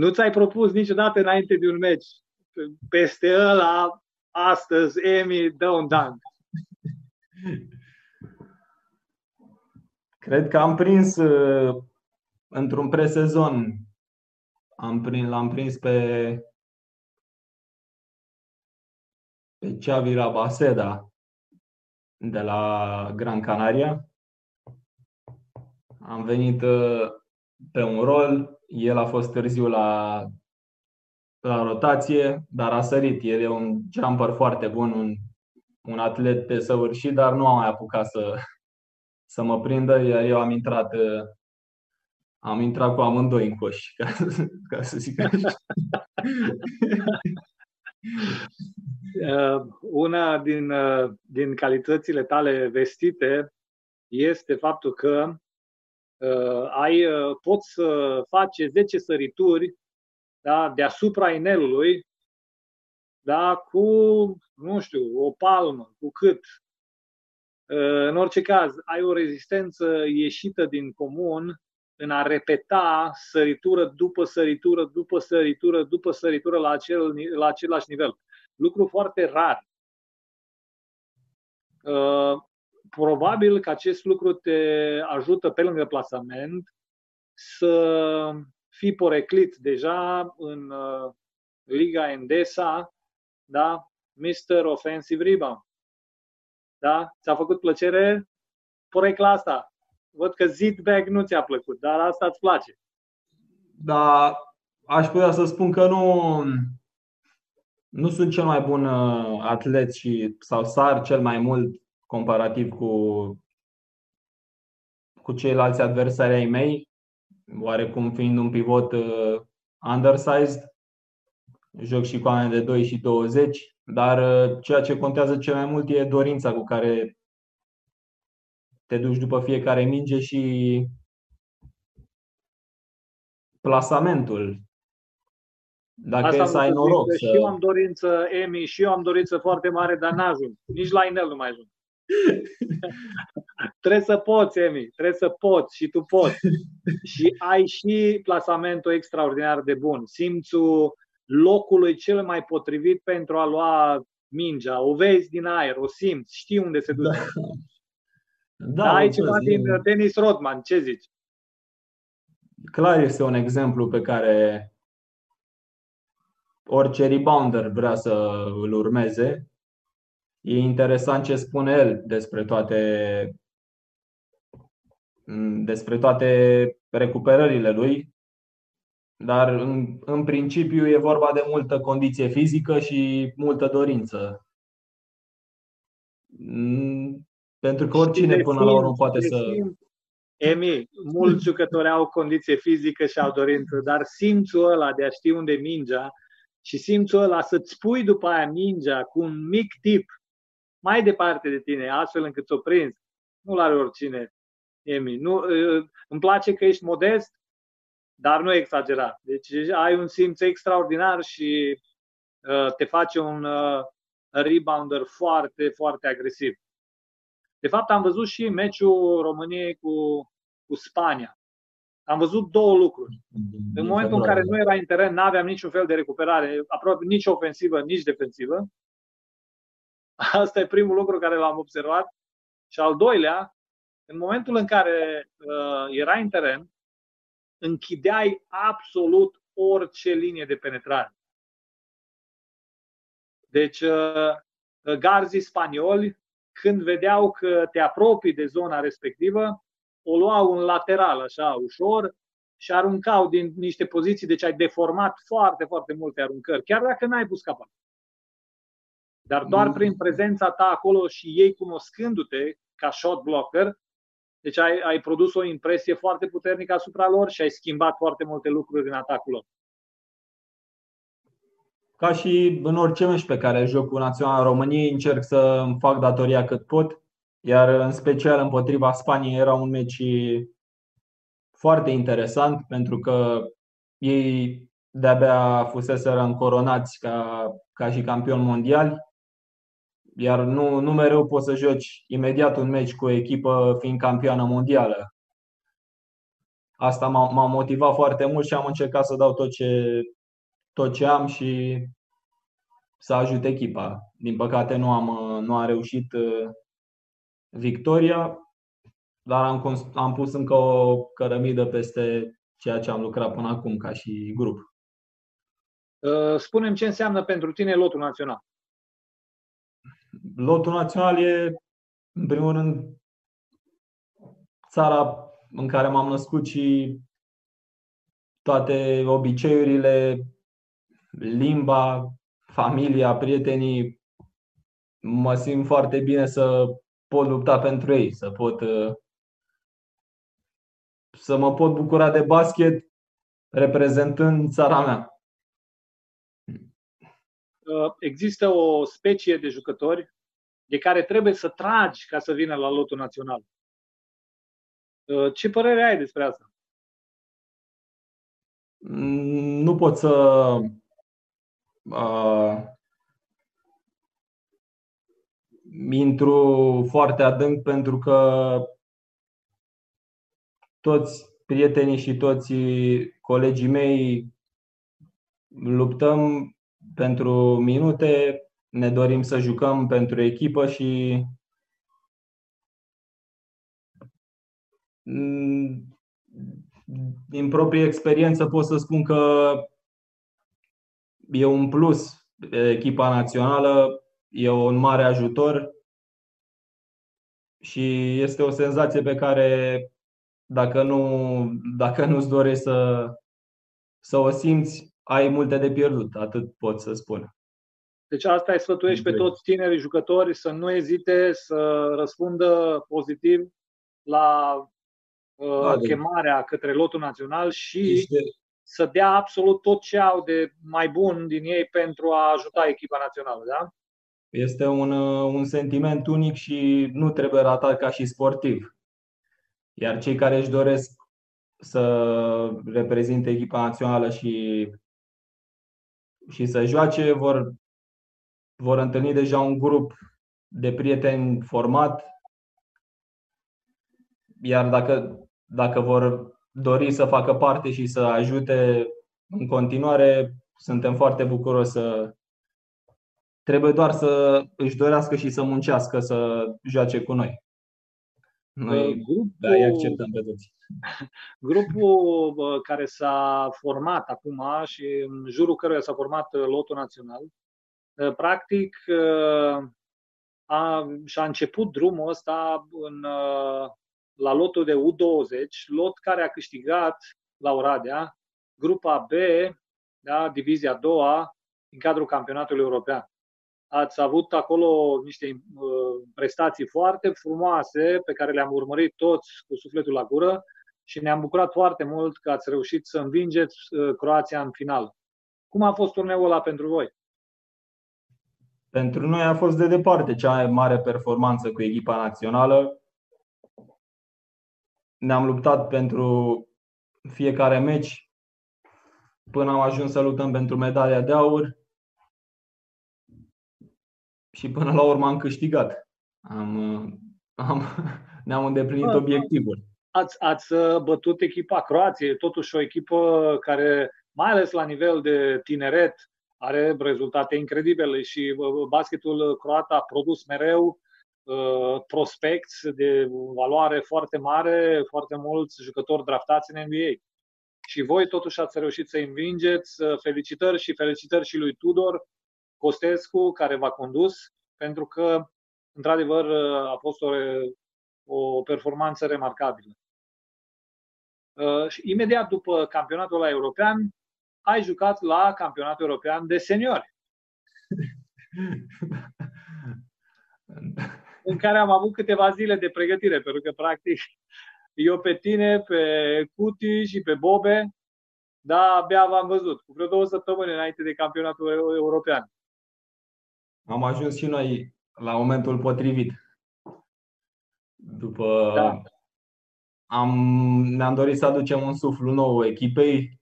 A: nu ți-ai propus niciodată înainte de un meci. Peste ăla, astăzi, Emi, dă un dunk.
B: Cred că am prins uh, într-un presezon. Am prins, l-am prins pe pe Xavi Rabaseda de la Gran Canaria. Am venit uh, pe un rol, el a fost târziu la, la rotație, dar a sărit. El e un jumper foarte bun, un, un atlet de săvârșit, dar nu am mai apucat să, să mă prindă, iar eu am intrat uh, am intrat cu amândoi în coș, ca, ca să zic așa.
A: Uh, una din, uh, din calitățile tale vestite este faptul că uh, ai, uh, poți să faci 10 sărituri da, deasupra inelului da, cu, nu știu, o palmă, cu cât, în orice caz, ai o rezistență ieșită din comun în a repeta săritură după săritură, după săritură, după săritură la, acel, la același nivel. Lucru foarte rar. Uh, probabil că acest lucru te ajută pe lângă plasament să fii poreclit deja în uh, Liga Endesa, da? Mr. Offensive Rebound. Da? Ți-a făcut plăcere porecla asta. Văd că Zidbag nu ți-a plăcut, dar asta îți place.
B: Da, aș putea să spun că nu, nu sunt cel mai bun uh, atlet și sau sar cel mai mult comparativ cu, cu ceilalți adversari ai mei, oarecum fiind un pivot uh, undersized, joc și cu oameni de 2 și 20, dar uh, ceea ce contează cel mai mult e dorința cu care te duci după fiecare minge și plasamentul. Dacă Asta e să ai noroc.
A: Să... Și eu am dorință, Emi, și eu am dorință foarte mare, dar n-ajung. Nici la inel nu mai ajung. trebuie să poți, Emi, trebuie să poți și tu poți. și ai și plasamentul extraordinar de bun. Simțul locului cel mai potrivit pentru a lua mingea. O vezi din aer, o simți, știi unde se duce. Da, da ai ceva din Denis Rodman, ce zici?
B: Clar este un exemplu pe care orice rebounder vrea să îl urmeze. E interesant ce spune el despre toate despre toate recuperările lui, dar în, în principiu e vorba de multă condiție fizică și multă dorință. Pentru că oricine până la urmă poate să.
A: Emi, mulți jucători au condiție fizică și au dorință, dar simțul ăla de a ști unde mingea și simțul ăla să-ți pui după aia mingea cu un mic tip mai departe de tine, astfel încât să o prinzi, nu-l are oricine, Emi. Nu, îmi place că ești modest, dar nu exagerat. Deci ai un simț extraordinar și uh, te face un uh, rebounder foarte, foarte agresiv. De fapt, am văzut și meciul României cu, cu Spania. Am văzut două lucruri. În momentul în care nu era în teren, nu aveam niciun fel de recuperare, aproape nici ofensivă, nici defensivă. Asta e primul lucru care l-am observat. Și al doilea, în momentul în care uh, era în teren, închideai absolut orice linie de penetrare. Deci, uh, garzii spanioli, când vedeau că te apropii de zona respectivă, o luau în lateral, așa, ușor, și aruncau din niște poziții, deci ai deformat foarte, foarte multe aruncări, chiar dacă n-ai pus capac. Dar doar mm. prin prezența ta acolo și ei cunoscându-te ca shot blocker, deci ai, ai produs o impresie foarte puternică asupra lor și ai schimbat foarte multe lucruri în atacul lor.
B: Ca și în orice meci pe care joc cu Naționala României, încerc să îmi fac datoria cât pot, iar în special împotriva Spaniei era un meci foarte interesant pentru că ei de-abia fuseseră încoronați ca, ca și campion mondial iar nu, nu mereu poți să joci imediat un meci cu o echipă fiind campioană mondială. Asta m-a, m-a motivat foarte mult și am încercat să dau tot ce, tot ce am și să ajut echipa. Din păcate nu am, nu am reușit uh, victoria, dar am, am pus încă o cărămidă peste ceea ce am lucrat până acum ca și grup.
A: Uh, spunem ce înseamnă pentru tine lotul național
B: lotul național e, în primul rând, țara în care m-am născut și toate obiceiurile, limba, familia, prietenii, mă simt foarte bine să pot lupta pentru ei, să pot să mă pot bucura de basket reprezentând țara mea.
A: Uh, există o specie de jucători de care trebuie să tragi ca să vină la lotul național. Uh, ce părere ai despre asta?
B: Mm, nu pot să uh, intru foarte adânc pentru că toți prietenii și toți colegii mei luptăm pentru minute, ne dorim să jucăm pentru echipă și mm, din proprie experiență pot să spun că e un plus. Echipa națională, e un mare ajutor și este o senzație pe care dacă nu dacă nu-ți dorești să, să o simți, ai multe de pierdut, atât pot să spun.
A: Deci asta îi sfătuiești pe toți tinerii jucători să nu ezite să răspundă pozitiv la uh, da, chemarea către lotul național și este... să dea absolut tot ce au de mai bun din ei pentru a ajuta echipa națională, da?
B: Este un, uh, un sentiment unic și nu trebuie ratat ca și sportiv. Iar cei care își doresc să reprezinte echipa națională și, și să joace vor, vor întâlni deja un grup de prieteni format. Iar dacă, dacă vor dori să facă parte și să ajute în continuare, suntem foarte bucuroși să. Trebuie doar să își dorească și să muncească să joace cu noi. Noi grupul, da, îi acceptăm pe toți.
A: Grupul care s-a format acum și în jurul căruia s-a format lotul național, ă, practic ă, a, și-a început drumul ăsta în, ă, la lotul de U20, lot care a câștigat la Oradea, grupa B, da, divizia a doua, în cadrul campionatului european ați avut acolo niște uh, prestații foarte frumoase pe care le-am urmărit toți cu sufletul la gură și ne-am bucurat foarte mult că ați reușit să învingeți uh, Croația în final. Cum a fost turneul ăla pentru voi?
B: Pentru noi a fost de departe cea mai mare performanță cu echipa națională. Ne-am luptat pentru fiecare meci până am ajuns să luptăm pentru medalia de aur și până la urmă am câștigat. Am, am, ne-am îndeplinit da, obiectivul.
A: Ați, ați bătut echipa Croației, totuși o echipă care, mai ales la nivel de tineret, are rezultate incredibile și basketul croat a produs mereu uh, prospects de valoare foarte mare, foarte mulți jucători draftați în NBA. Și voi totuși ați reușit să învingeți. Felicitări și felicitări și lui Tudor Costescu, care v-a condus, pentru că, într-adevăr, a fost o, o performanță remarcabilă. Uh, și imediat după campionatul la european, ai jucat la campionatul european de seniori. în care am avut câteva zile de pregătire, pentru că, practic, eu pe tine, pe Cuti și pe Bobe, da, abia v-am văzut, cu vreo două săptămâni înainte de campionatul european
B: am ajuns și noi la momentul potrivit. După da. am, ne-am dorit să aducem un suflu nou echipei,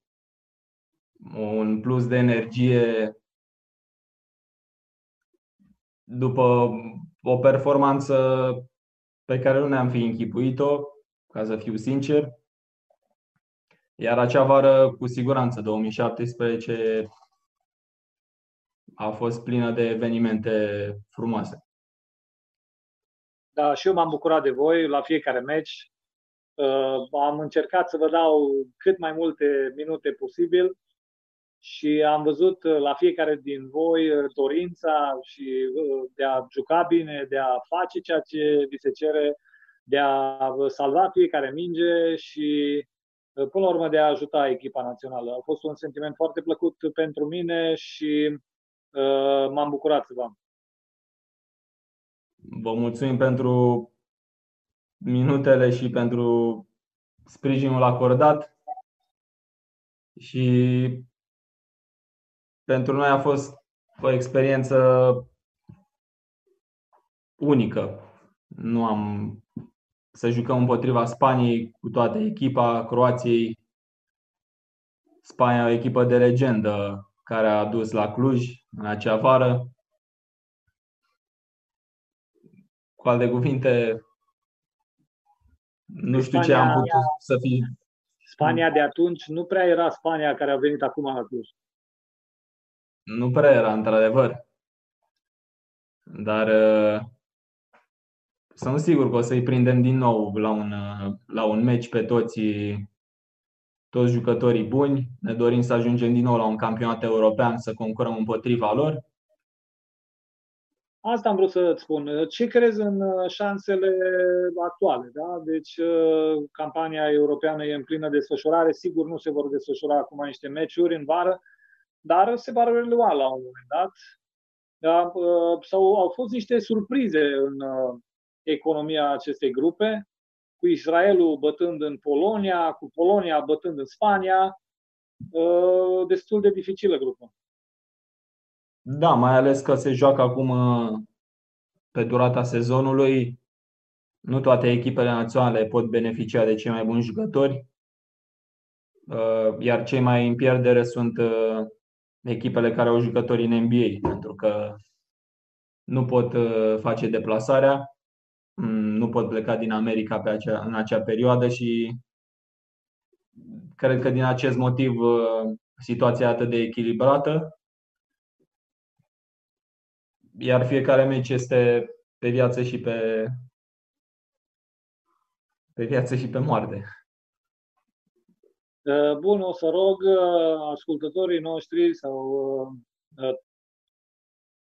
B: un plus de energie după o performanță pe care nu ne-am fi închipuit-o, ca să fiu sincer. Iar acea vară, cu siguranță, 2017, a fost plină de evenimente frumoase.
A: Da, și eu m-am bucurat de voi la fiecare meci. Uh, am încercat să vă dau cât mai multe minute posibil și am văzut uh, la fiecare din voi uh, dorința și de a juca bine, de a face ceea ce vi se cere, de a salva fiecare minge și până la urmă de a ajuta echipa națională. A fost un sentiment foarte plăcut pentru mine și Uh, m-am bucurat să vă am.
B: Vă mulțumim pentru minutele și pentru sprijinul acordat și pentru noi a fost o experiență unică. Nu am să jucăm împotriva Spaniei cu toată echipa, Croației. Spania o echipă de legendă care a dus la Cluj în acea vară. Cu alte cuvinte, nu știu Spania, ce am putut să fi.
A: Spania de atunci nu prea era Spania care a venit acum la Cluj.
B: Nu prea era, într-adevăr. Dar uh, sunt sigur că o să-i prindem din nou la un, la un meci pe toți, toți jucătorii buni. Ne dorim să ajungem din nou la un campionat european, să concurăm împotriva lor.
A: Asta am vrut să-ți spun. Ce crezi în șansele actuale? Da? Deci, campania europeană e în plină desfășurare. Sigur, nu se vor desfășura acum niște meciuri în vară, dar se va relua la un moment dat. Da? Sau au fost niște surprize în economia acestei grupe, cu Israelul bătând în Polonia, cu Polonia bătând în Spania. Destul de dificilă grupă.
B: Da, mai ales că se joacă acum pe durata sezonului. Nu toate echipele naționale pot beneficia de cei mai buni jucători, iar cei mai în pierdere sunt echipele care au jucători în NBA, pentru că nu pot face deplasarea, nu pot pleca din America pe acea, în acea perioadă și cred că din acest motiv situația e atât de echilibrată iar fiecare meci este pe viață și pe, pe viață și pe moarte.
A: Uh, bun, o să rog uh, ascultătorii noștri sau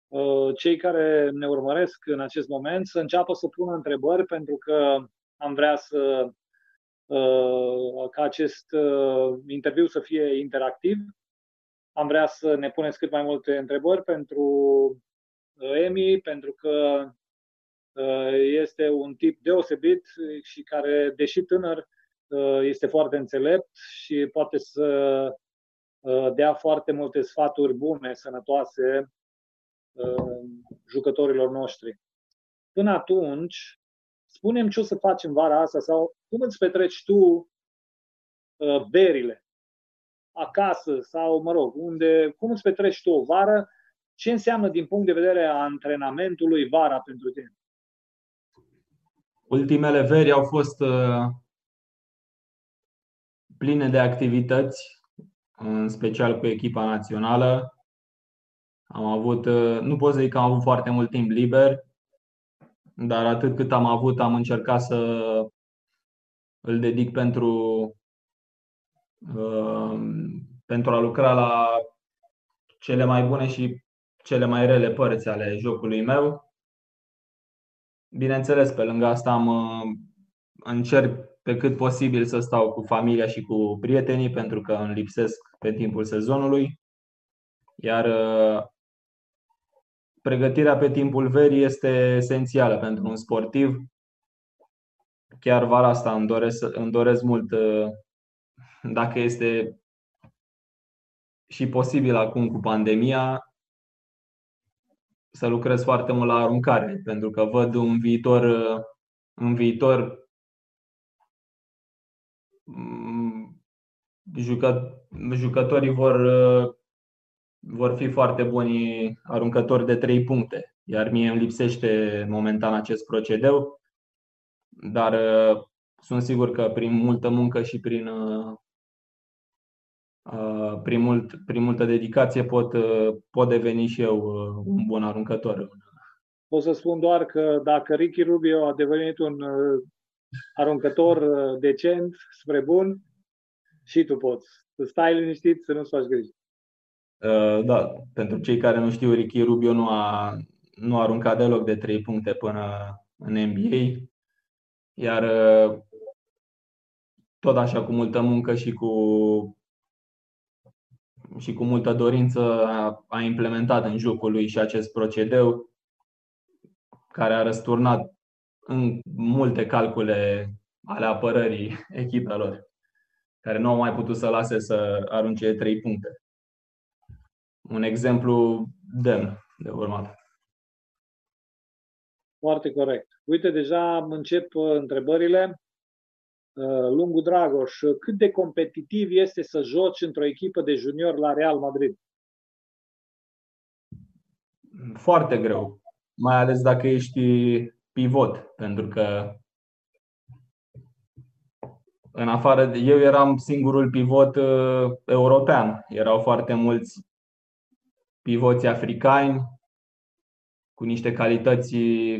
A: uh, cei care ne urmăresc în acest moment să înceapă să pună întrebări pentru că am vrea să ca acest interviu să fie interactiv. Am vrea să ne puneți cât mai multe întrebări pentru Emi pentru că uh, este un tip deosebit și care, deși tânăr, uh, este foarte înțelept și poate să uh, dea foarte multe sfaturi bune, sănătoase jucătorilor noștri. Până atunci, spunem ce o să facem vara asta sau cum îți petreci tu verile acasă sau, mă rog, unde, cum îți petreci tu o vară ce înseamnă din punct de vedere a antrenamentului vara pentru tine?
B: Ultimele veri au fost uh, pline de activități, în special cu echipa națională. Am avut, uh, nu pot să zic că am avut foarte mult timp liber, dar atât cât am avut, am încercat să îl dedic pentru, uh, pentru a lucra la cele mai bune și cele mai rele părți ale jocului meu. Bineînțeles, pe lângă asta am, uh, încerc pe cât posibil să stau cu familia și cu prietenii pentru că îmi lipsesc pe timpul sezonului. Iar uh, pregătirea pe timpul verii este esențială pentru un sportiv. Chiar vara asta îmi doresc, îmi doresc mult, uh, dacă este și posibil acum cu pandemia, să lucrez foarte mult la aruncare, pentru că văd un viitor, în viitor mm, jucă, jucătorii vor, vor fi foarte buni aruncători de 3 puncte, iar mie îmi lipsește momentan acest procedeu, dar sunt sigur că prin multă muncă și prin Uh, prin, mult, prin multă dedicație pot, uh, pot deveni și eu uh, un bun aruncător.
A: Pot să spun doar că dacă Ricky Rubio a devenit un aruncător decent, spre bun, și tu poți. Să stai liniștit, să nu-ți faci griji.
B: Da, pentru cei care nu știu, Ricky Rubio nu a, nu a aruncat deloc de 3 puncte până în NBA. Iar tot așa cu multă muncă și cu și cu multă dorință a, a implementat în jocul lui și acest procedeu care a răsturnat în multe calcule ale apărării echipelor, care nu au mai putut să lase să arunce trei puncte. Un exemplu demn de urmat.
A: Foarte corect. Uite, deja încep uh, întrebările. Uh, Lungu Dragoș, cât de competitiv este să joci într-o echipă de junior la Real Madrid?
B: Foarte greu, mai ales dacă ești pivot, pentru că în afară de eu eram singurul pivot uh, european. Erau foarte mulți pivoți africani cu niște calități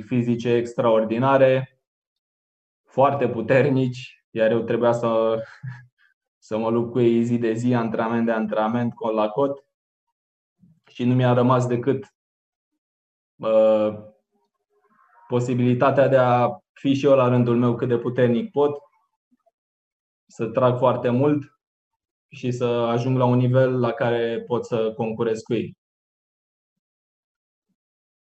B: fizice extraordinare, foarte puternici, iar eu trebuia să, să mă lupt cu ei zi de zi, antrenament de antrenament, cot la cot. Și nu mi-a rămas decât uh, posibilitatea de a fi și eu la rândul meu cât de puternic pot, să trag foarte mult și să ajung la un nivel la care pot să concurez cu ei.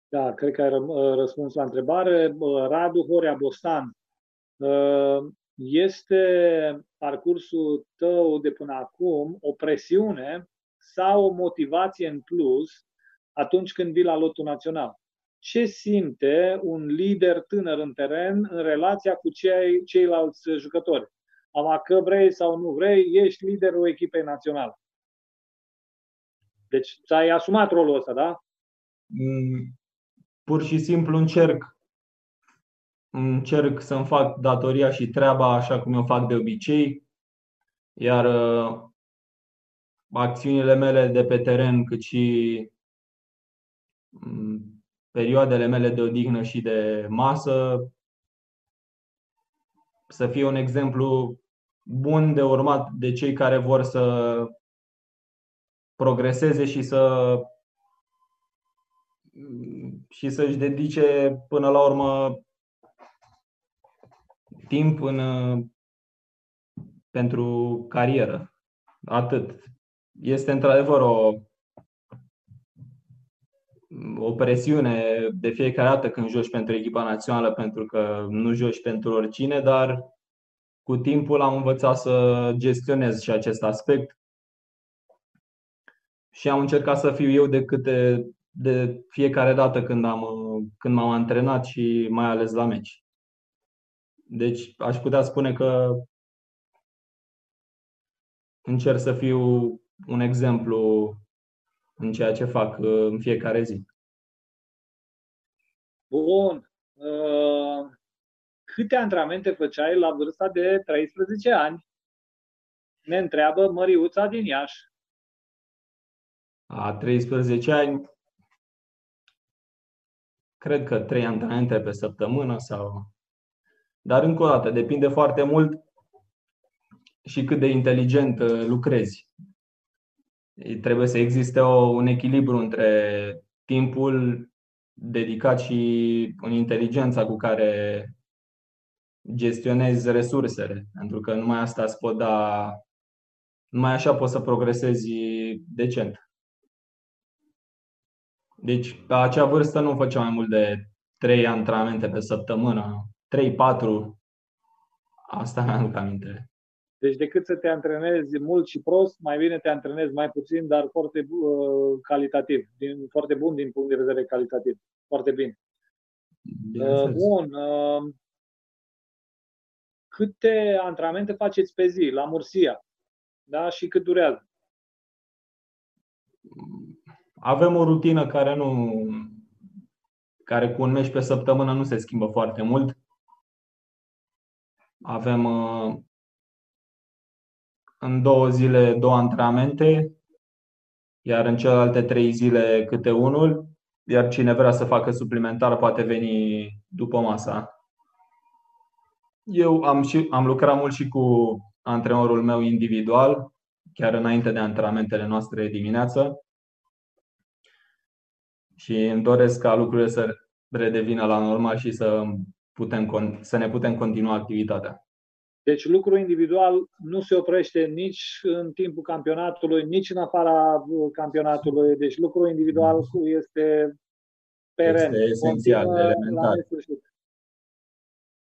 A: Da, cred că ai răspuns la întrebare. Radu Horea Bostan, este parcursul tău de până acum o presiune sau o motivație în plus atunci când vii la lotul național? Ce simte un lider tânăr în teren în relația cu cei, ceilalți jucători? Ama că vrei sau nu vrei, ești liderul echipei naționale. Deci ți-ai asumat rolul ăsta, da?
B: Mm, pur și simplu încerc încerc să-mi fac datoria și treaba așa cum o fac de obicei, iar uh, acțiunile mele de pe teren, cât și mm, perioadele mele de odihnă și de masă, să fie un exemplu bun de urmat de cei care vor să progreseze și să și să-și dedice până la urmă timp în, pentru carieră. Atât. Este într-adevăr o, o presiune de fiecare dată când joci pentru echipa națională, pentru că nu joci pentru oricine, dar cu timpul am învățat să gestionez și acest aspect și am încercat să fiu eu de câte de fiecare dată când, am, când m-am antrenat și mai ales la meci. Deci aș putea spune că încerc să fiu un exemplu în ceea ce fac uh, în fiecare zi.
A: Bun. Uh, câte antrenamente făceai la vârsta de 13 ani? Ne întreabă Măriuța din Iași.
B: A 13 ani, cred că 3 antrenamente pe săptămână sau dar, încă o dată, depinde foarte mult și cât de inteligent uh, lucrezi. Trebuie să existe o, un echilibru între timpul dedicat și în inteligența cu care gestionezi resursele. Pentru că numai asta îți pot da. Numai așa poți să progresezi decent. Deci, la acea vârstă nu făceam mai mult de 3 antrenamente pe săptămână 3-4. Asta mi-am aminte.
A: Deci decât să te antrenezi mult și prost, mai bine te antrenezi mai puțin, dar foarte uh, calitativ, din, foarte bun din punct de vedere calitativ. Foarte bine. Uh, bun. Uh, câte antrenamente faceți pe zi la Mursia? Da? Și cât durează?
B: Avem o rutină care nu care cu un meci pe săptămână nu se schimbă foarte mult. Avem uh, în două zile două antrenamente, iar în celelalte trei zile câte unul, iar cine vrea să facă suplimentar poate veni după masa. Eu am, și, am lucrat mult și cu antrenorul meu individual, chiar înainte de antrenamentele noastre dimineață. Și îmi doresc ca lucrurile să redevină la normal și să putem, să ne putem continua activitatea.
A: Deci lucrul individual nu se oprește nici în timpul campionatului, nici în afara campionatului. Deci lucrul individual este peren.
B: Este esențial, elementar.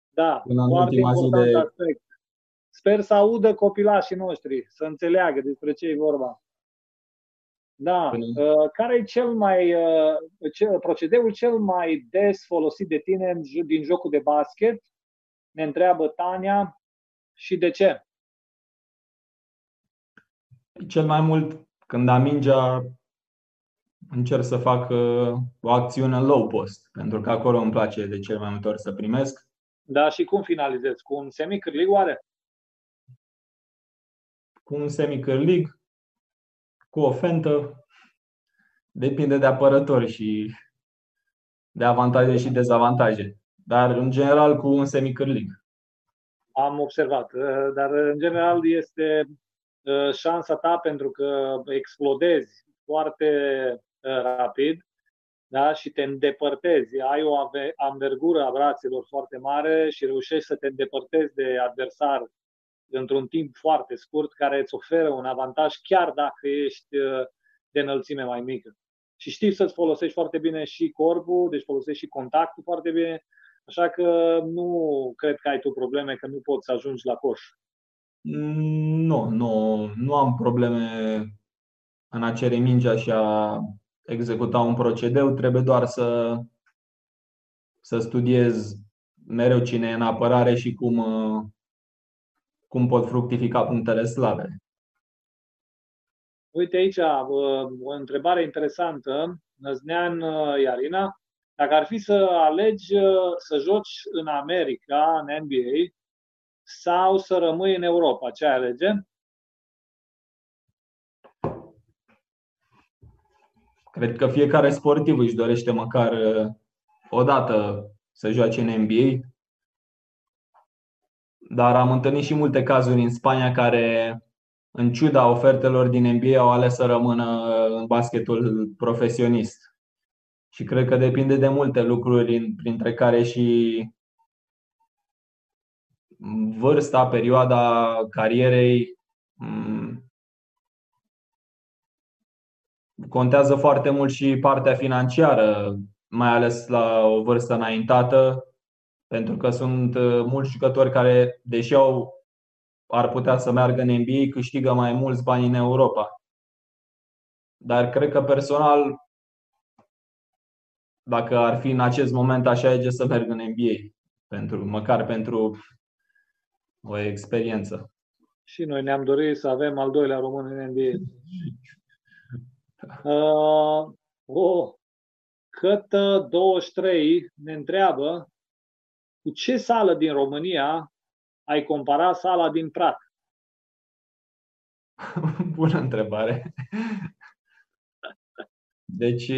A: Da, Până foarte important de... aspect. Sper să audă copilașii noștri, să înțeleagă despre ce e vorba. Da. Uh, care e cel mai, uh, ce, procedeul cel mai des folosit de tine din jocul de basket? Ne întreabă Tania. Și de ce?
B: Cel mai mult, când am mingea, încerc să fac uh, o acțiune în low post, pentru că acolo îmi place de cel mai multe ori să primesc.
A: Da, și cum finalizezi? Cu un semi-cârlig oare?
B: Cu un semi-cârlig, cu o fentă, depinde de apărători și de avantaje și dezavantaje, dar în general cu un semicârlig.
A: Am observat, uh, dar în general este uh, șansa ta pentru că explodezi foarte uh, rapid da? și te îndepărtezi, ai o anvergură a brațelor foarte mare și reușești să te îndepărtezi de adversar într-un timp foarte scurt, care îți oferă un avantaj chiar dacă ești de înălțime mai mică. Și știi să-ți folosești foarte bine și corpul, deci folosești și contactul foarte bine, așa că nu cred că ai tu probleme că nu poți să ajungi la coș.
B: Nu, nu, nu am probleme în a cere mingea și a executa un procedeu, trebuie doar să, să studiez mereu cine e în apărare și cum, cum pot fructifica punctele slabe.
A: Uite aici o întrebare interesantă. Năznean uh, Iarina, dacă ar fi să alegi uh, să joci în America, în NBA, sau să rămâi în Europa, ce ai alege?
B: Cred că fiecare sportiv își dorește măcar uh, o dată să joace în NBA. Dar am întâlnit și multe cazuri în Spania care în ciuda ofertelor din NBA, au ales să rămână în basketul profesionist. Și cred că depinde de multe lucruri, printre care și vârsta, perioada carierei. Mm, contează foarte mult și partea financiară, mai ales la o vârstă înaintată, pentru că sunt uh, mulți jucători care, deși au ar putea să meargă în NBA, câștigă mai mulți bani în Europa. Dar cred că personal, dacă ar fi în acest moment, așa e să merg în NBA, pentru, măcar pentru o experiență.
A: Și noi ne-am dorit să avem al doilea român în NBA. Uh, oh, cât 23 ne întreabă cu ce sală din România ai compara sala din Prat?
B: Bună întrebare. Deci,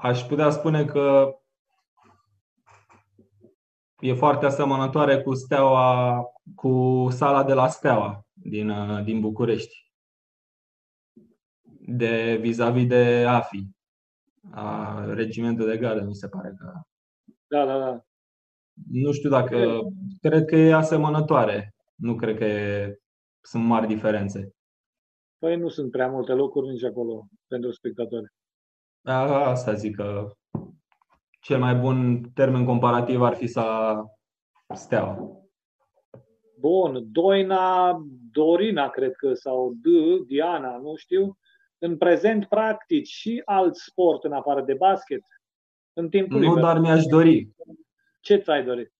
B: aș putea spune că e foarte asemănătoare cu steaua, cu sala de la Steaua din, din București. De vis-a-vis de AFI, a regimentul de gardă, mi se pare că.
A: Da, da, da.
B: Nu știu dacă. Cred că e asemănătoare. Nu cred că e, sunt mari diferențe.
A: Păi nu sunt prea multe locuri nici acolo pentru spectatori.
B: A, asta zic că cel mai bun termen comparativ ar fi să Steaua.
A: Bun, Doina, Dorina, cred că, sau D, Diana, nu știu. În prezent practici și alt sport în afară de basket? În timpul
B: nu, liber. dar mi-aș dori.
A: Ce ți-ai dorit?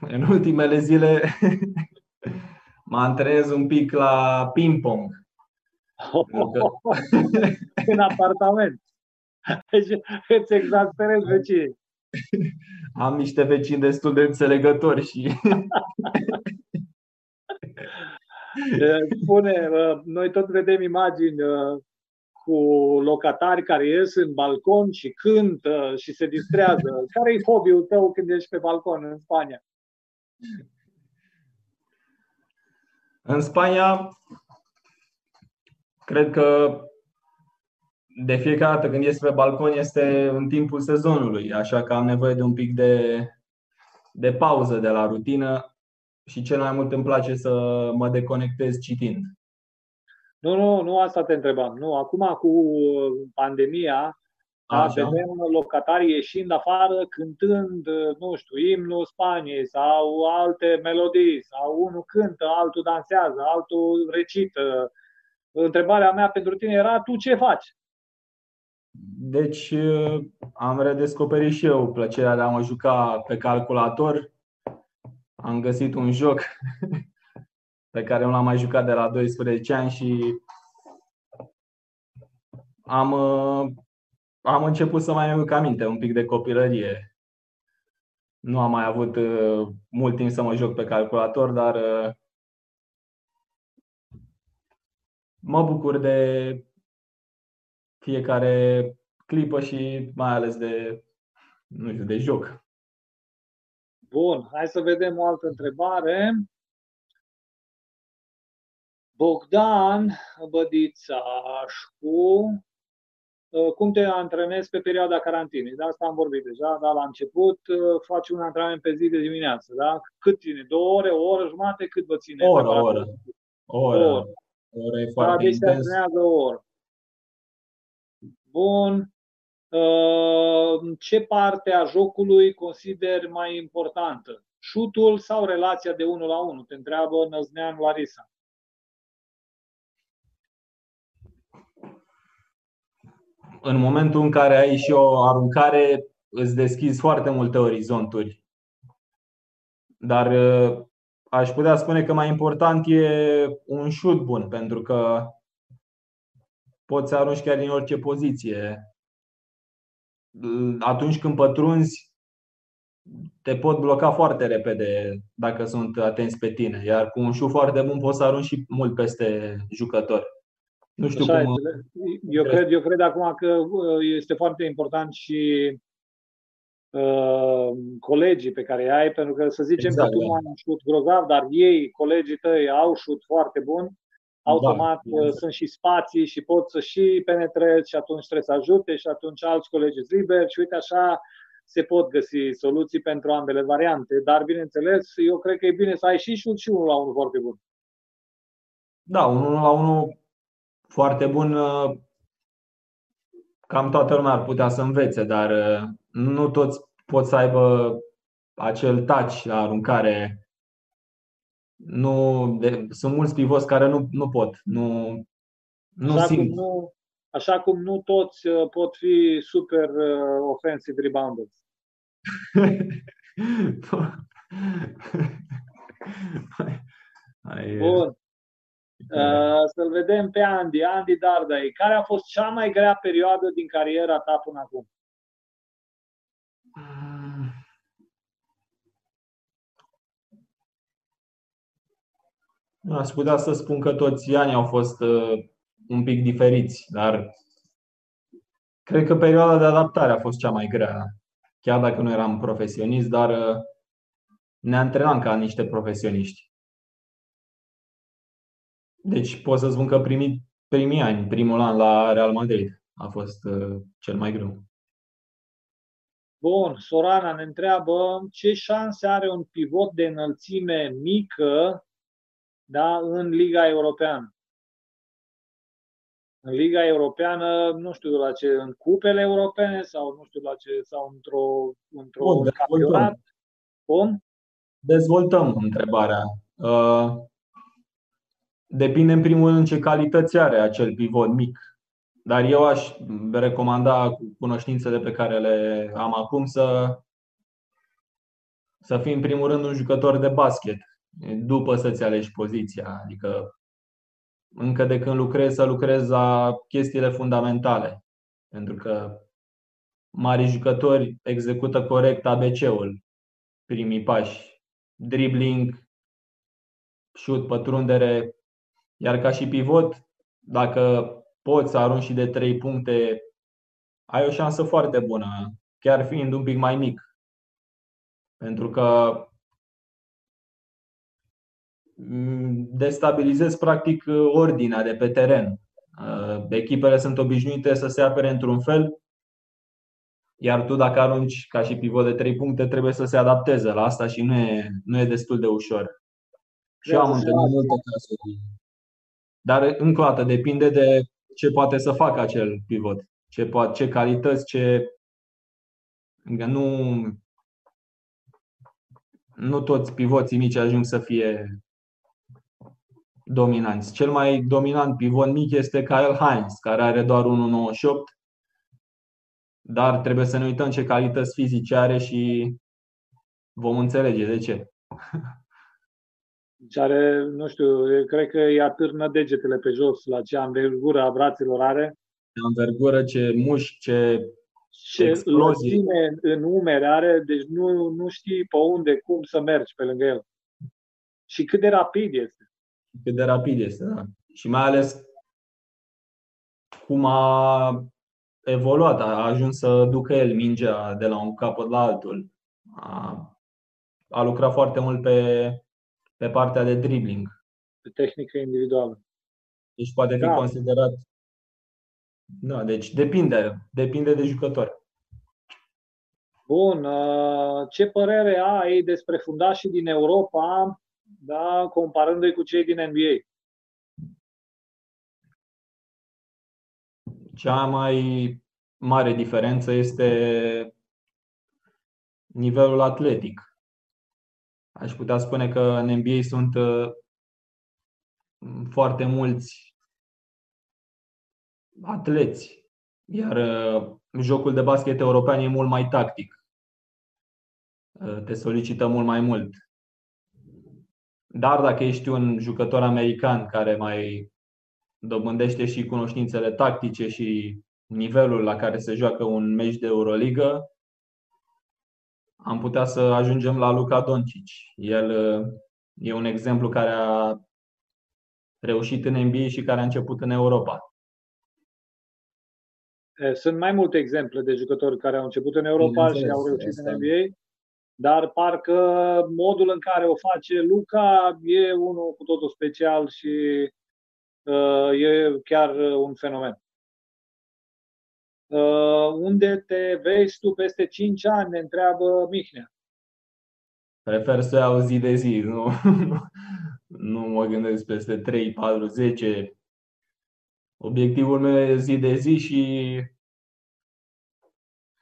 B: În ultimele zile mă antrenez un pic la ping-pong.
A: În apartament. Deci îți exasperezi vecinii.
B: Am niște vecini destul de înțelegători și...
A: Spune, noi tot vedem imagini cu locatari care ies în balcon și cântă și se distrează. Care e hobby-ul tău când ești pe balcon în Spania?
B: În Spania, cred că de fiecare dată când ies pe balcon este în timpul sezonului, așa că am nevoie de un pic de, de pauză de la rutină și cel mai mult îmi place să mă deconectez citind.
A: Nu, nu, nu asta te întrebam. Nu, acum cu pandemia, da, vedem locatarii ieșind afară cântând, nu știu, imnul Spaniei sau alte melodii, sau unul cântă, altul dansează, altul recită. Întrebarea mea pentru tine era, tu ce faci?
B: Deci am redescoperit și eu plăcerea de a mă juca pe calculator. Am găsit un joc pe care nu l-am mai jucat de la 12 ani și am, uh, am început să mai aduc aminte un pic de copilărie. Nu am mai avut uh, mult timp să mă joc pe calculator, dar uh, mă bucur de fiecare clipă și mai ales de, nu știu, de joc.
A: Bun, hai să vedem o altă întrebare. Bogdan Bădițașcu, uh, cum te antrenezi pe perioada carantinei? De asta am vorbit deja, da, la început uh, faci un antrenament pe zi de dimineață, da? Cât ține? Două ore, o oră jumate? Cât vă ține?
B: O oră, o oră. O oră. O oră. O oră e da, foarte da, deci intens. se
A: antrenează o oră. Bun. Uh, ce parte a jocului consider mai importantă? Șutul sau relația de 1 la 1? Te întreabă Năznean Larisa.
B: În momentul în care ai și o aruncare, îți deschizi foarte multe orizonturi. Dar uh, aș putea spune că mai important e un șut bun, pentru că poți să arunci chiar din orice poziție. Atunci când pătrunzi, te pot bloca foarte repede dacă sunt atenți pe tine. Iar cu un șu foarte bun poți să arunci și mult peste jucători.
A: Nu știu Așa cum... Eu cred, eu cred acum că uh, este foarte important și uh, colegii pe care ai, pentru că să zicem exact, că tu da. ai un șut grozav, dar ei, colegii tăi, au șut foarte bun automat da, uh, sunt și spații și pot să și penetrezi și atunci trebuie să ajute și atunci alți colegi sunt liberi și uite așa se pot găsi soluții pentru ambele variante, dar bineînțeles, eu cred că e bine să ai și șut și unul la unul foarte bun.
B: Da, unul la unul foarte bun uh, cam toată lumea ar putea să învețe, dar uh, nu toți pot să aibă acel touch la aruncare nu, de, sunt mulți pivoți care nu, nu pot, nu, nu
A: așa
B: simt.
A: Cum nu, așa cum nu toți uh, pot fi super uh, offensive rebounders. Bun. Uh, să-l vedem pe Andy, Andy Dardai. Care a fost cea mai grea perioadă din cariera ta până acum?
B: Aș putea să spun că toți anii au fost uh, un pic diferiți, dar cred că perioada de adaptare a fost cea mai grea. Chiar dacă nu eram profesionist, dar uh, ne antrenam ca niște profesioniști. Deci pot să spun că primii, primii ani, primul an la Real Madrid a fost uh, cel mai greu.
A: Bun, Sorana ne întreabă ce șanse are un pivot de înălțime mică da, în Liga Europeană. În Liga Europeană, nu știu la ce, în cupele europene sau nu știu la ce, sau într-o, într-o Bun, campionat. Cum?
B: Dezvoltăm întrebarea. Uh, depinde în primul rând în ce calități are acel pivot mic. Dar eu aș recomanda cu cunoștințele pe care le am acum să, să fii în primul rând un jucător de basket după să-ți alegi poziția. Adică încă de când lucrezi, să lucrezi la chestiile fundamentale. Pentru că mari jucători execută corect ABC-ul, primii pași, dribbling, shoot, pătrundere, iar ca și pivot, dacă poți să arunci și de 3 puncte, ai o șansă foarte bună, chiar fiind un pic mai mic. Pentru că Mm, destabilizezi practic ordinea de pe teren. Uh, echipele sunt obișnuite să se apere într-un fel, iar tu dacă arunci ca și pivot de 3 puncte trebuie să se adapteze la asta și nu e, nu e destul de ușor. Și eu am întâlnit multe cazuri. Dar încă o dată depinde de ce poate să facă acel pivot, ce, poate, ce calități, ce nu, nu toți pivoții mici ajung să fie dominanți. Cel mai dominant pivot mic este Kyle Hines, care are doar 1,98, dar trebuie să ne uităm ce calități fizice are și vom înțelege de ce.
A: Deci are, nu știu, cred că îi atârnă degetele pe jos la ce învergură a braților are.
B: Ce învergură, ce mușchi, ce
A: ce explozii. în umeri are, deci nu, nu știi pe unde, cum să mergi pe lângă el. Și cât de rapid este
B: cât de rapid este. Da. Și mai ales cum a evoluat, a ajuns să ducă el mingea de la un capăt la altul. A, a lucrat foarte mult pe, pe partea de dribbling.
A: Pe tehnică individuală.
B: Deci poate fi da. considerat. Da, deci depinde, depinde de jucători.
A: Bun, uh, ce părere ai despre fundașii din Europa, da, comparându-i cu cei din NBA?
B: Cea mai mare diferență este nivelul atletic. Aș putea spune că în NBA sunt uh, foarte mulți atleți, iar uh, jocul de basket european e mult mai tactic. Uh, te solicită mult mai mult. Dar dacă ești un jucător american care mai dobândește și cunoștințele tactice și nivelul la care se joacă un meci de Euroligă, am putea să ajungem la Luca Doncic. El uh, e un exemplu care a reușit în NBA și care a început în Europa.
A: Sunt mai multe exemple de jucători care au început în Europa și au reușit în NBA, dar parcă modul în care o face Luca e unul cu totul special și uh, e chiar un fenomen. Uh, unde te vezi tu peste 5 ani, ne întreabă Mihnea.
B: Prefer să iau zi de zi, nu, nu mă gândesc peste 3, 4, 10. Obiectivul meu e zi de zi și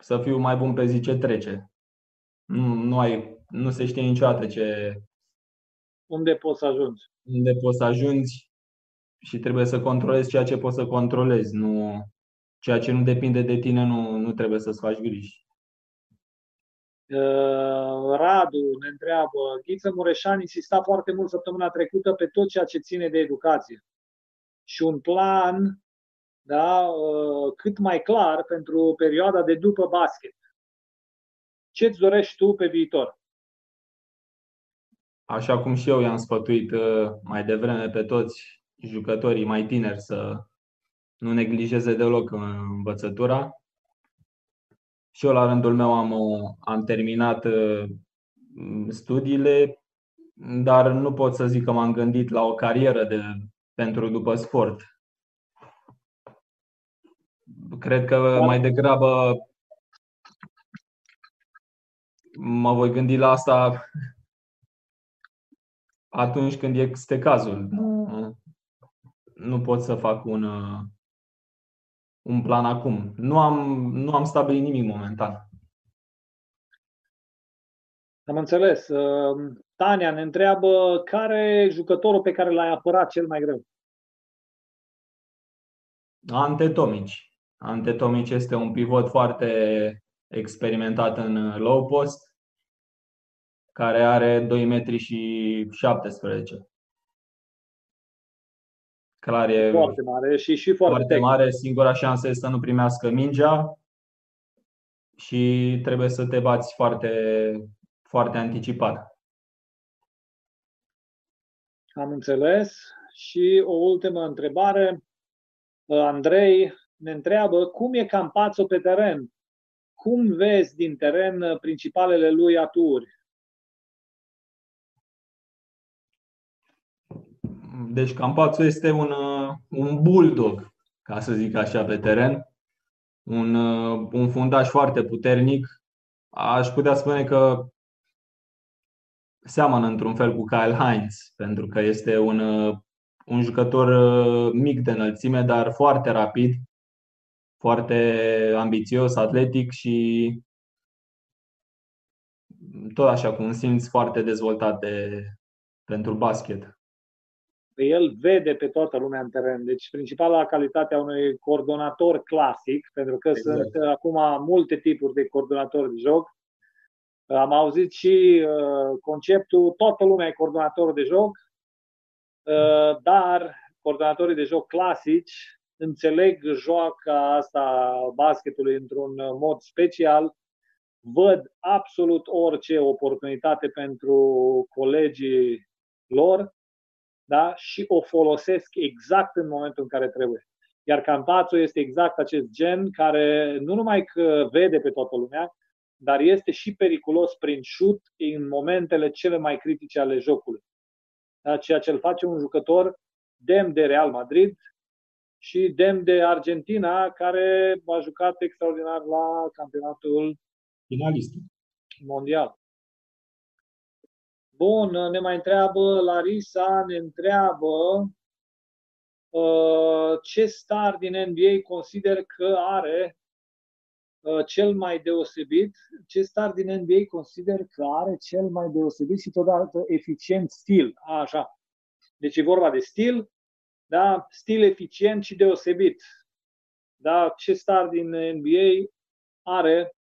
B: să fiu mai bun pe zi ce trece. Nu, nu, ai, nu se știe niciodată ce.
A: Unde poți să ajungi.
B: Unde poți să ajungi și trebuie să controlezi ceea ce poți să controlezi. Nu, ceea ce nu depinde de tine nu, nu trebuie să-ți faci griji.
A: Uh, Radu ne întreabă, Ghiță Mureșan insista foarte mult săptămâna trecută pe tot ceea ce ține de educație și un plan da, uh, cât mai clar pentru perioada de după basket. Ce îți dorești tu pe viitor?
B: Așa cum și eu i-am sfătuit uh, mai devreme pe toți jucătorii mai tineri să nu neglijeze deloc învățătura. Și eu, la rândul meu, am, am terminat uh, studiile, dar nu pot să zic că m-am gândit la o carieră de, pentru după sport. Cred că mai degrabă mă voi gândi la asta atunci când este cazul. Nu, nu pot să fac un, un plan acum. Nu am, nu am stabilit nimic momentan.
A: Am înțeles. Uh, Tania ne întreabă care e jucătorul pe care l-ai apărat cel mai greu?
B: Ante Tomici. Ante Tomici este un pivot foarte experimentat în low post, care are 2 metri și 17. Clar e
A: foarte mare și, și foarte,
B: foarte mare. Singura șansă este să nu primească mingea și trebuie să te bați foarte, foarte anticipat.
A: Am înțeles. Și o ultimă întrebare. Andrei ne întreabă cum e Campazzo pe teren. Cum vezi din teren principalele lui aturi?
B: Deci Campazzo este un, uh, un bulldog, ca să zic așa, pe teren. Un, uh, un fundaș foarte puternic. Aș putea spune că seamănă într-un fel cu Kyle Heinz, pentru că este un, uh, un jucător mic de înălțime, dar foarte rapid, foarte ambițios, atletic și tot așa cu un simț foarte dezvoltat de, pentru basket
A: el vede pe toată lumea în teren. Deci principala calitate a unui coordonator clasic, pentru că exact. sunt acum multe tipuri de coordonatori de joc. Am auzit și uh, conceptul toată lumea e coordonator de joc, uh, dar coordonatorii de joc clasici înțeleg joaca asta basketului într-un mod special, văd absolut orice oportunitate pentru colegii lor da? și o folosesc exact în momentul în care trebuie. Iar Campazzo este exact acest gen care nu numai că vede pe toată lumea, dar este și periculos prin șut în momentele cele mai critice ale jocului. Da? Ceea ce îl face un jucător demn de Real Madrid și demn de Argentina, care a jucat extraordinar la campionatul
B: finalist
A: mondial. Bun, ne mai întreabă Larisa, ne întreabă uh, ce star din NBA consider că are uh, cel mai deosebit, ce star din NBA consider că are cel mai deosebit și totodată eficient stil. A, așa. Deci e vorba de stil, da? stil eficient și deosebit. Da? Ce star din NBA are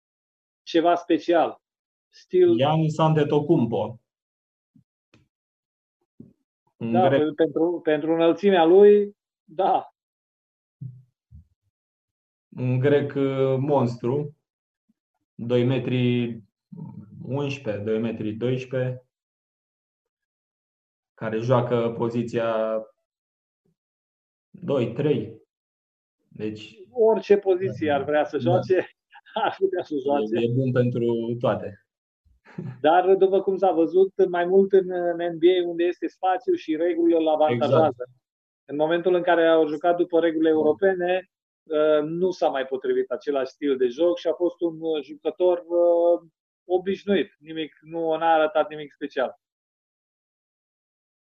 A: ceva special?
B: Stil... Giannis Antetokounmpo.
A: Da, grec. pentru, pentru înălțimea lui, da.
B: Un grec uh, monstru, 2 metri 11, 2 metri 12, care joacă poziția 2-3. Deci,
A: Orice poziție ar vrea să da. joace, da. ar putea să joace.
B: E bun pentru toate.
A: Dar, după cum s-a văzut, mai mult în, NBA, unde este spațiu și regulile îl avantajează. Exact. În momentul în care au jucat după regulile europene, uh, nu s-a mai potrivit același stil de joc și a fost un uh, jucător uh, obișnuit. Nimic, nu a arătat nimic special.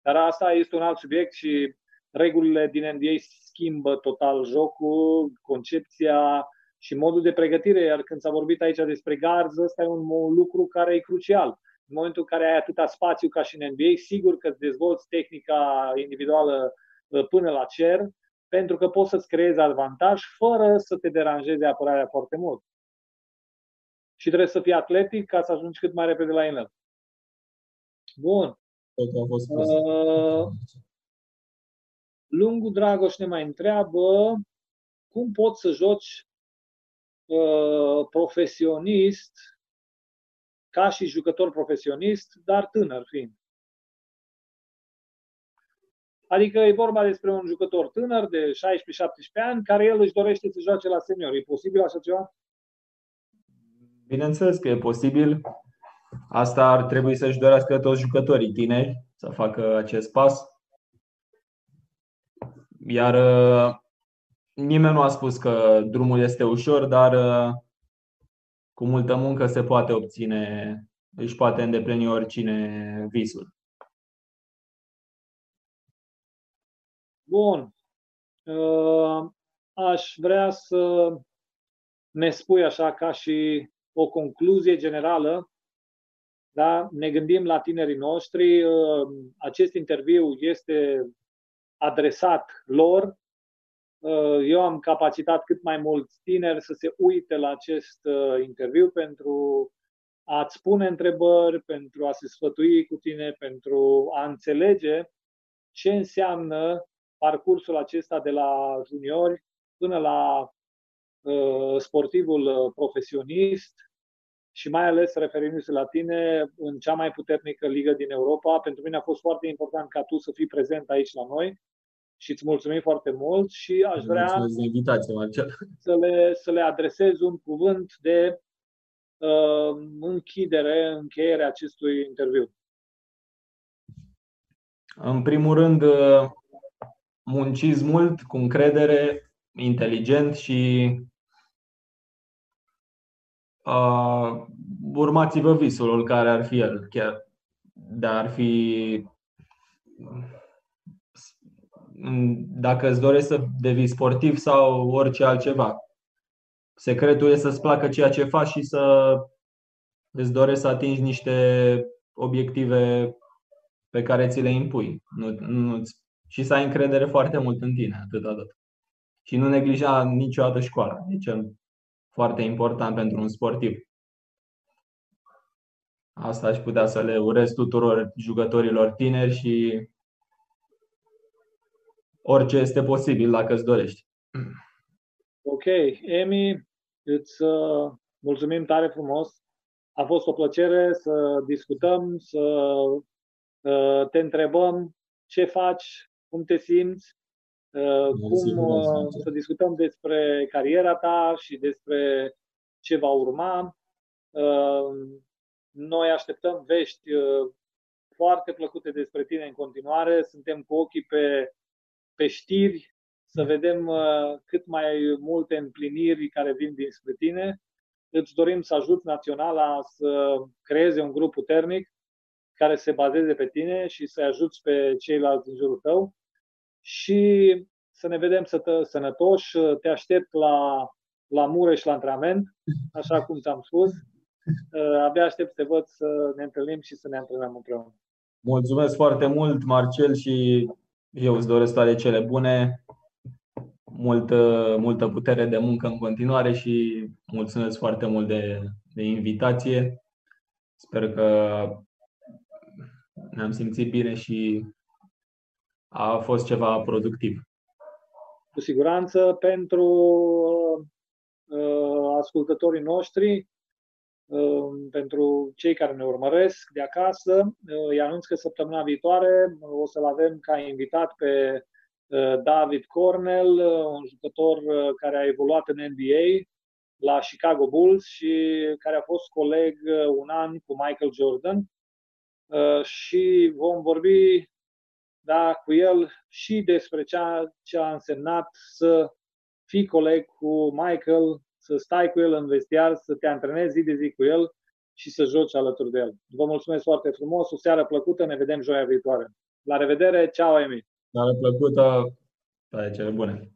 A: Dar asta este un alt subiect și regulile din NBA schimbă total jocul, concepția, și modul de pregătire, iar când s-a vorbit aici despre garzi, ăsta e un, un lucru care e crucial. În momentul în care ai atâta spațiu ca și în NBA, sigur că îți dezvolți tehnica individuală uh, până la cer, pentru că poți să-ți creezi avantaj fără să te deranjeze apărarea foarte mult. Și trebuie să fii atletic ca să ajungi cât mai repede la el. Bun. Uh, Lungu Dragoș ne mai întreabă cum poți să joci Uh, profesionist, ca și jucător profesionist, dar tânăr fiind. Adică e vorba despre un jucător tânăr de 16-17 ani care el își dorește să joace la senior. E posibil așa ceva?
B: Bineînțeles că e posibil. Asta ar trebui să-și dorească toți jucătorii tineri să facă acest pas. Iar uh, nimeni nu a spus că drumul este ușor, dar uh, cu multă muncă se poate obține, își poate îndeplini oricine visul.
A: Bun. Uh, aș vrea să ne spui așa ca și o concluzie generală. Da? Ne gândim la tinerii noștri. Uh, acest interviu este adresat lor Uh, eu am capacitat cât mai mulți tineri să se uite la acest uh, interviu pentru a-ți pune întrebări, pentru a se sfătui cu tine, pentru a înțelege ce înseamnă parcursul acesta de la juniori până la uh, sportivul uh, profesionist și mai ales referindu-se la tine în cea mai puternică ligă din Europa. Pentru mine a fost foarte important ca tu să fii prezent aici la noi și îți mulțumim foarte mult și aș vrea
B: invitație,
A: să, le, să le adresez un cuvânt de uh, închidere, încheiere acestui interviu.
B: În primul rând, uh, munciți mult, cu încredere, inteligent și uh, urmați-vă visul care ar fi el, chiar de ar fi dacă îți dorești să devii sportiv sau orice altceva. Secretul e să-ți placă ceea ce faci și să îți dorești să atingi niște obiective pe care ți le impui. Nu, nu, și să ai încredere foarte mult în tine, atât atât. Și nu neglija niciodată școala. E cel foarte important pentru un sportiv. Asta aș putea să le urez tuturor jucătorilor tineri și orice este posibil dacă îți dorești.
A: Ok, Emi, îți uh, mulțumim tare frumos. A fost o plăcere să discutăm, să uh, te întrebăm ce faci, cum te simți. cum să discutăm despre cariera ta și despre ce va urma. Noi așteptăm vești foarte plăcute despre tine în continuare. Suntem cu ochii pe, pe știri, să vedem cât mai multe împliniri care vin dinspre tine. Îți dorim să ajuți Naționala să creeze un grup puternic care se bazeze pe tine și să-i ajuți pe ceilalți din jurul tău și să ne vedem să sănătoși. Te aștept la, la Mureș la antrenament, așa cum ți-am spus. Abia aștept să te văd să ne întâlnim și să ne antrenăm împreună.
B: Mulțumesc foarte mult, Marcel, și eu îți doresc toate cele bune, multă, multă putere de muncă în continuare și mulțumesc foarte mult de, de invitație. Sper că ne-am simțit bine și a fost ceva productiv.
A: Cu siguranță pentru uh, ascultătorii noștri, uh, pentru cei care ne urmăresc de acasă, uh, îi anunț că săptămâna viitoare o să-l avem ca invitat pe uh, David Cornell, uh, un jucător uh, care a evoluat în NBA la Chicago Bulls și care a fost coleg uh, un an cu Michael Jordan. Uh, și vom vorbi da, cu el și despre ce a, ce a însemnat să fii coleg cu Michael, să stai cu el în vestiar, să te antrenezi zi de zi cu el și să joci alături de el. Vă mulțumesc foarte frumos, o seară plăcută, ne vedem joia viitoare. La revedere, ceau Emi!
B: Seară plăcută, toate cele bune!